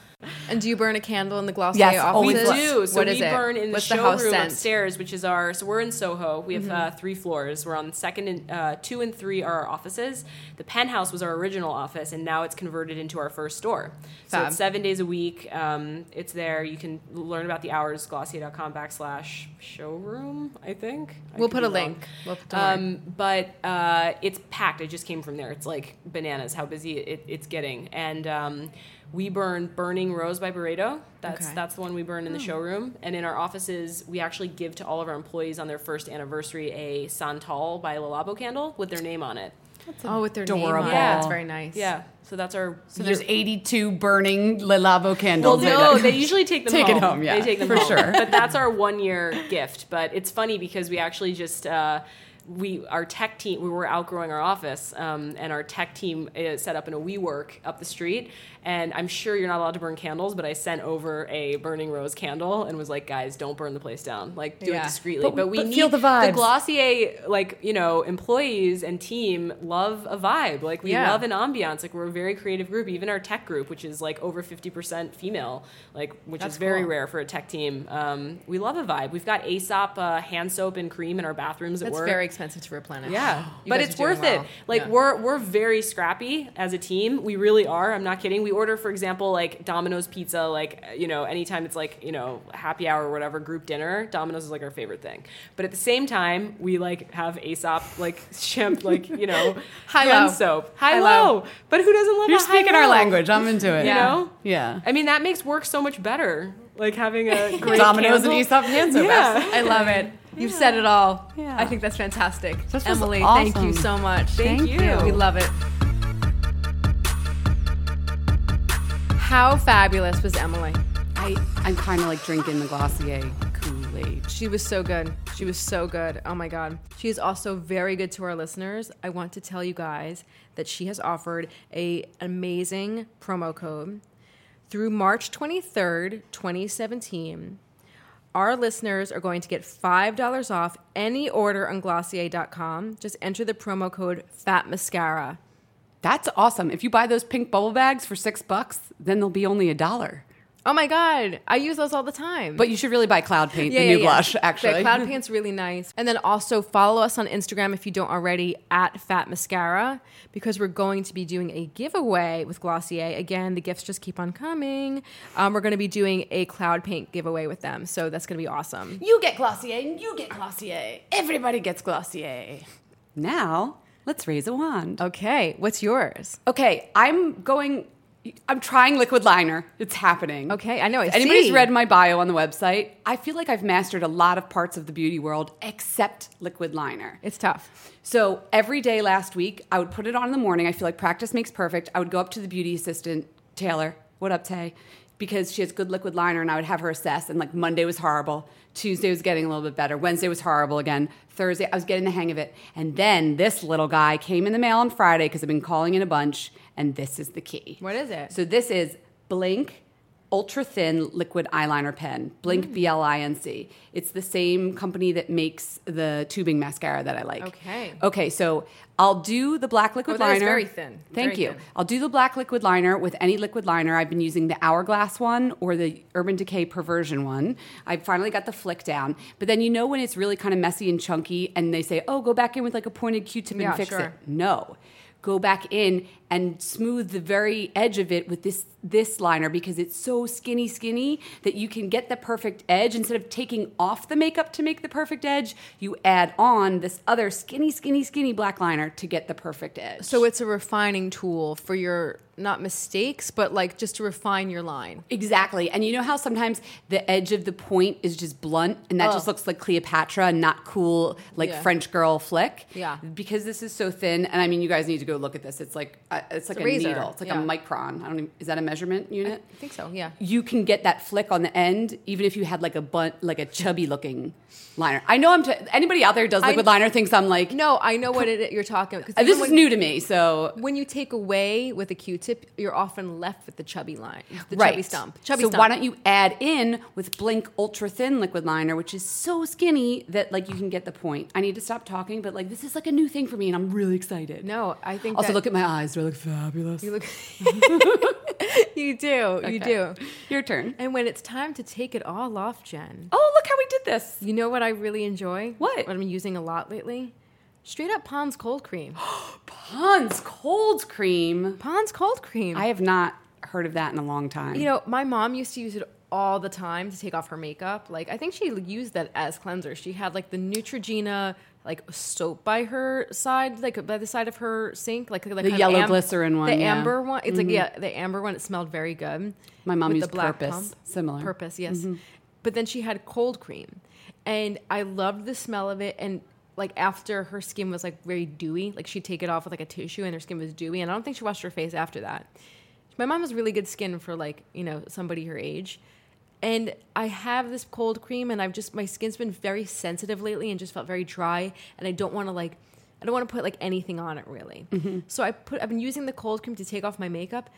And do you burn a candle in the Glossier Yes, offices? always We do. So what we is it? burn in the What's the showroom scent? Mm-hmm. upstairs, which is our. So we're in Soho. We have uh, three floors. We're on the second and uh, two and three are our offices. The penthouse was our original office, and now it's converted into our first store. So Fab. it's seven days a week. Um, it's there. You can learn about the hours. Glossier.com backslash showroom. I think I We'll could put a wrong. link. We'll, don't worry. Um, but uh, it's packed. I just came from there. It's like bananas how busy it, it's getting. And um, we burn Burning Rose by Byredo. That's Okay. that's the one we burn in the showroom. And in our offices, we actually give to all of our employees on their first anniversary a Santal by Le Labo candle with their name on it. oh, with their name on adorable. it. Yeah. That's very nice. Yeah. So that's our. So there's 82 burning Le Labo Well, candles. no, they usually take them Take home. it home, yeah, they take them for home. sure. But that's our one year gift. But it's funny because we actually just uh, we our tech team we were outgrowing our office, um, and our tech team is set up in a WeWork up the street. And I'm sure you're not allowed to burn candles, but I sent over a burning rose candle and was like, guys, don't burn the place down. Like, do Yeah. it discreetly. But- But, we but need feel the vibes. The Glossier, like you know, employees and team love a vibe. Like we Yeah. love an ambiance. Like we're a very creative group. Even our tech group, which is like over fifty percent female, like which That's is very cool. rare for a tech team. Um, we love a vibe. We've got Aesop uh, hand soap and cream in our bathrooms at That's work. very expensive to replenish. Yeah, but it's worth it. Like Yeah. we're we're very scrappy as a team. We really are. I'm not kidding. We order, for example, like Domino's pizza. Like you know, anytime it's like you know happy hour or whatever group dinner, Domino's is like our favorite thing. But at the same time, we like have Aesop like shampoo, like you know High hand low. soap, high, High low. low. But who doesn't love You're a high speaking our language. I'm into it. You know? Yeah. I mean, that makes work so much better. Like having a great Domino's and candle. Aesop hand soap. Yeah. I love it. You've said it all. Yeah. I think that's fantastic. This was Emily, thank you so much. Thank Thank you. you. We love it. How fabulous was Emily? I, I'm kind of like drinking the Glossier Kool-Aid. She was so good. She was so good. Oh my God. She is also very good to our listeners. I want to tell you guys that she has offered a amazing promo code through March 23rd, 2017. Our listeners are going to get $5 off any order on Glossier.com. Just enter the promo code Fat Mascara. That's awesome. If you buy those pink bubble bags for six bucks, then they'll be only a dollar. Oh my God. I use those all the time. But you should really buy Cloud Paint, the new blush, actually. Yeah, Cloud Paint's really nice. And then also follow us on Instagram if you don't already at Fat Mascara because we're going to be doing a giveaway with Glossier. Again, the gifts just keep on coming. Um, we're going to be doing a Cloud Paint giveaway with them, so that's going to be awesome. You get Glossier and you get Glossier. Everybody gets Glossier. Now, let's raise a wand. Okay, what's yours? Okay, I'm going. I'm trying liquid liner. It's happening. Okay, I know, I If anybody's see. read my bio on the website, I feel like I've mastered a lot of parts of the beauty world except liquid liner. It's tough. So every day last week, I would put it on in the morning. I feel like practice makes perfect. I would go up to the beauty assistant, Taylor. What up, Tay? Because she has good liquid liner, and I would have her assess. And like Monday was horrible. Tuesday was getting a little bit better. Wednesday was horrible again. Thursday, I was getting the hang of it. And then this little guy came in the mail on Friday because I've been calling in a bunch. And this is the key. What is it? So this is Blink ultra thin liquid eyeliner pen, Blinc Mm. B L I N C. It's the same company that makes the tubing mascara that I like. Okay. Okay, so I'll do the black liquid Oh, that is liner. very thin. Thank Very you. thin. I'll do the black liquid liner with any liquid liner. I've been using the Hourglass one or the Urban Decay Perversion one. I finally got the flick down. But then you know when it's really kind of messy and chunky and they say, oh, go back in with like a pointed Q-tip and fix sure. it. No. Go back in and smooth the very edge of it with this this liner because it's so skinny skinny that you can get the perfect edge instead of taking off the makeup to make the perfect edge you add on this other skinny skinny skinny black liner to get the perfect edge So it's a refining tool for your not mistakes, but like just to refine your line. Exactly. And you know how sometimes the edge of the point is just blunt and that just looks like Cleopatra not cool, like Yeah. French girl flick? Yeah. Because this is so thin. And I mean, you guys need to go look at this. It's like, uh, it's like a a, needle. It's like Yeah. a micron. I don't even, is that a measurement unit? I think so, yeah. You can get that flick on the end, even if you had like a bunt, like a chubby looking liner. I know I'm, t- anybody out there who does I- liquid liner thinks I'm like, No, I know what it, you're talking about. uh, this is new to me. So When you take away with a Q-tip, you're often left with the chubby line, the right. chubby stump. Chubby so stump. why don't you add in with Blinc Ultra Thin Liquid Liner, which is so skinny that like you can get the point. I need to stop talking, but like this is like a new thing for me, and I'm really excited. No, I think. Also, that look at my eyes; they look fabulous. You look. you do. You do. Your turn. And when it's time to take it all off, Jen, Oh, look how we did this. you know what I really enjoy? What? What I'm using a lot lately? Straight up Pond's cold cream. Pond's cold cream. Pond's cold cream. I have not heard of that in a long time. you know, my mom used to use it all the time to take off her makeup. Like I think she used that as cleanser. She had like the Neutrogena like soap by her side, like by the side of her sink, like, like The yellow glycerin one, the yeah. amber one. It's like mm-hmm. yeah, the amber one. It smelled very good. My mom used the black Purpose, pump. similar. Purpose, yes. Mm-hmm. But then she had cold cream, and I loved the smell of it. And like after her skin was like very dewy, like she'd take it off with like a tissue, and her skin was dewy. And I don't think she washed her face after that. My mom has really good skin for like you know somebody her age. And I have this cold cream, and I've just my skin's been very sensitive lately, and just felt very dry. And I don't want to like, I don't want to put like anything on it really. Mm-hmm. So I put, I've been using the cold cream to take off my makeup.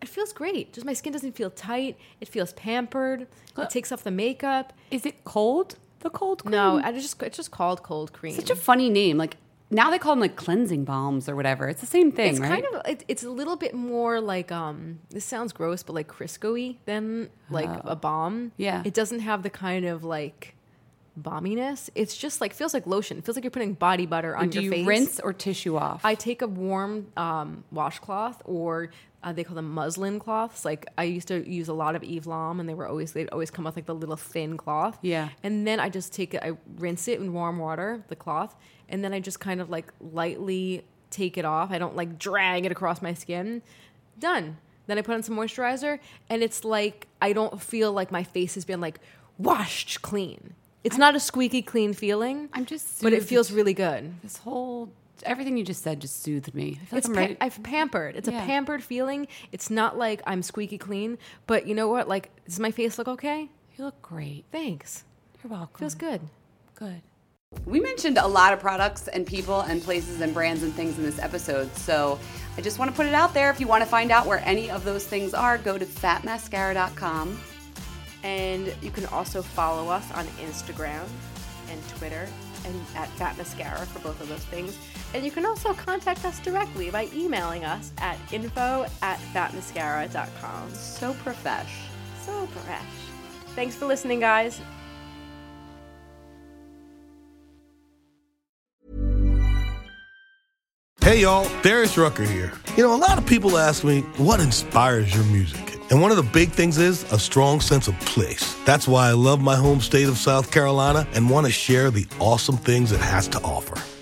It feels great. Just my skin doesn't feel tight. It feels pampered. It takes off the makeup. Is it cold? The cold cream? No, I just it's just called cold cream. Such a funny name. Like now they call them like cleansing balms or whatever. It's the same thing, right? it's right? kind of it, it's a little bit more like um this sounds gross but like Crisco-y than like a balm. Yeah. It doesn't have the kind of like balminess. It's just like feels like lotion. It feels like you're putting body butter on Do your you face. rinse or tissue off? I take a warm um, washcloth or uh, they call them muslin cloths. Like I used to use a lot of Eve Lom, and they were always they'd always come with like the little thin cloth. Yeah. And then I just take it, I rinse it in warm water, the cloth, and then I just kind of like lightly take it off. I don't like drag it across my skin. Done. Then I put on some moisturizer, and it's like I don't feel like my face has been like washed clean. It's not a squeaky clean feeling. I'm just but it feels really good. this whole everything you just said just soothed me. I feel It's like pa- I'm ready. I've pampered. It's Yeah. a pampered feeling. It's not like I'm squeaky clean, but you know what? Like, does my face look okay? you look great. Thanks. You're welcome. Feels good. Good. We mentioned a lot of products and people and places and brands and things in this episode. So I just want to put it out there. If you want to find out where any of those things are, go to fatmascara.com. And you can also follow us on Instagram and Twitter and at Fat Mascara for both of those things. And you can also contact us directly by emailing us at info at fatmascara.com. So profesh. So fresh. Thanks for listening, guys. Hey y'all, Darius Rucker here. You know, a lot of people ask me, what inspires your music? And one of the big things is a strong sense of place. That's why I love my home state of South Carolina and want to share the awesome things it has to offer.